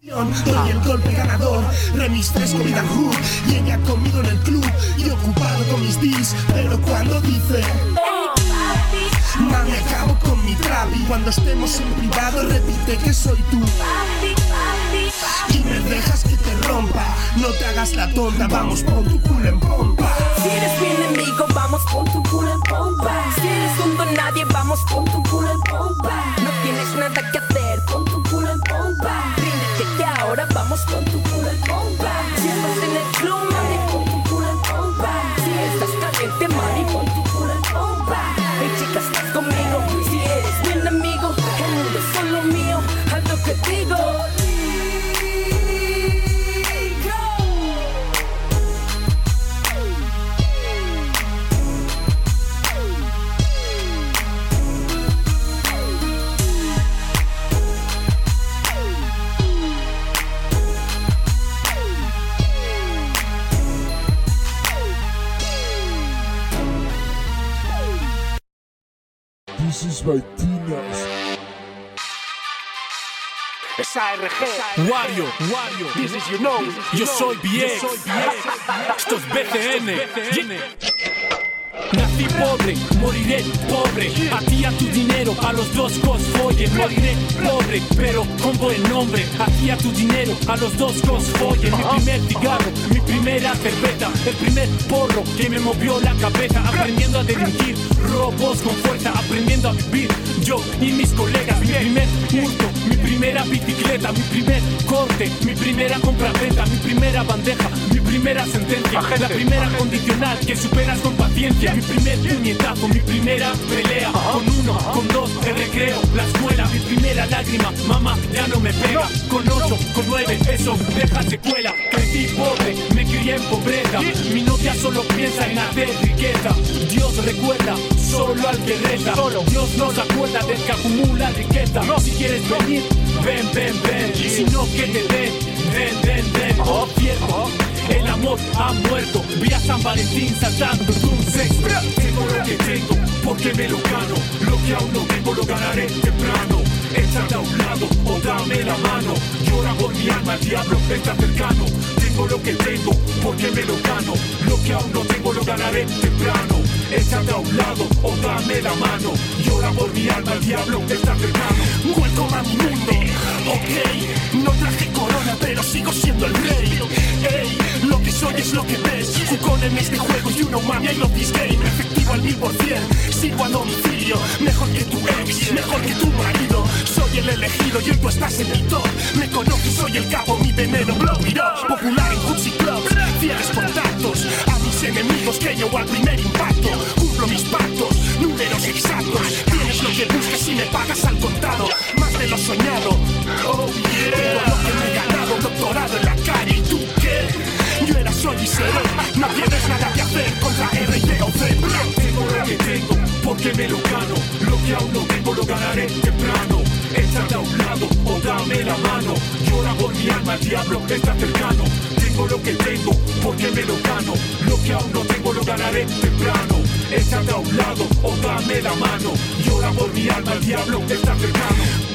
Doy el golpe ganador, remis 3 con Hood Y ella conmigo en el club y ocupado con mis dis Pero cuando dice Mami, acabo con mi trap Y cuando estemos en privado repite que soy tú. Y me dejas que te rompa No te hagas la tonta, vamos pon tu culo en pompa Si eres mi enemigo, vamos pon tu culo en pompa. Si eres un don nadie, vamos pon tu culo en pompa. No tienes nada que hacer, pon tu culo en pompa. Ríndete que ahora vamos con tu culo en pompa. Si estás en el club, This is my Tinas Es ARG. Wario, Wario, this is you know. Yo soy BX. Esto es BCN. Nací pobre, moriré pobre. A ti a tu dinero, a los dos cos follen. Moriré pobre, pero con buen nombre. A ti a tu dinero, a los dos cos follen. Mi primer cigarro, mi primera cerveza, el primer porro que me movió la cabeza. Aprendiendo a delinquir, robos con fuerza, aprendiendo a vivir. Yo y mis colegas, mi primer hurto, mi primera bicicleta, mi primer corte, mi primera compraventa, mi primera bandeja, mi primera sentencia, la primera condicional que superas con paciencia, mi primer puñetazo, mi primera pelea, con uno, con dos, el recreo, la escuela, mi primera lágrima, mamá ya no me pega, con ocho, con nueve, eso deja secuela, crecí pobre, pobreza, mi novia solo piensa en hacer riqueza, Dios recuerda solo al que reza, Dios no se acuerda del que acumula riqueza, si quieres venir, ven, ven, ven, si no que te den, den, den, den, oh, cierto. El amor ha muerto, vi a San Valentín saltando de un sexto. Tengo lo que tengo, porque me lo gano. Lo que aún no tengo lo ganaré temprano. Échate a un lado o dame la mano. Llora por mi alma, el diablo está cercano. Lo que tengo, porque me lo gano. Lo que aún no tengo lo ganaré temprano. Échate a un lado o dame la mano. Llora por mi alma, el diablo está cercano. Welcome a mi mundo, ok No traje corona pero sigo siendo el rey Ey, lo que soy es lo que ves. Jugón en este juego y uno mami I love this game Efectivo al mil por cien, sigo a domicilio Mejor que tu ex, mejor que tu marido. Soy el elegido y hoy tú estás en mi top. Me conoces, soy el capo, mi veneno blow it up. Popular en Gucci Clubs, fieles contactos A mis enemigos que yo al primer impacto. Cumplo mis pactos, números exactos. Tienes lo que buscas y me pagas al contado. Más de lo soñado. Oh yeah. Tengo lo que me he ganado, doctorado en la calle. ¿Y tú? Yo era, soy y seré No tienes nada que hacer contra R D o C Tengo lo que tengo, porque me lo gano. Lo que aún no tengo lo ganaré temprano. Échate a un lado o dame la mano. al diablo está cercano. Tengo lo que tengo, porque me lo gano. Lo que aún no tengo lo ganaré temprano. Échate a un lado o dame la mano. Llora por mi alma, el diablo está cercano.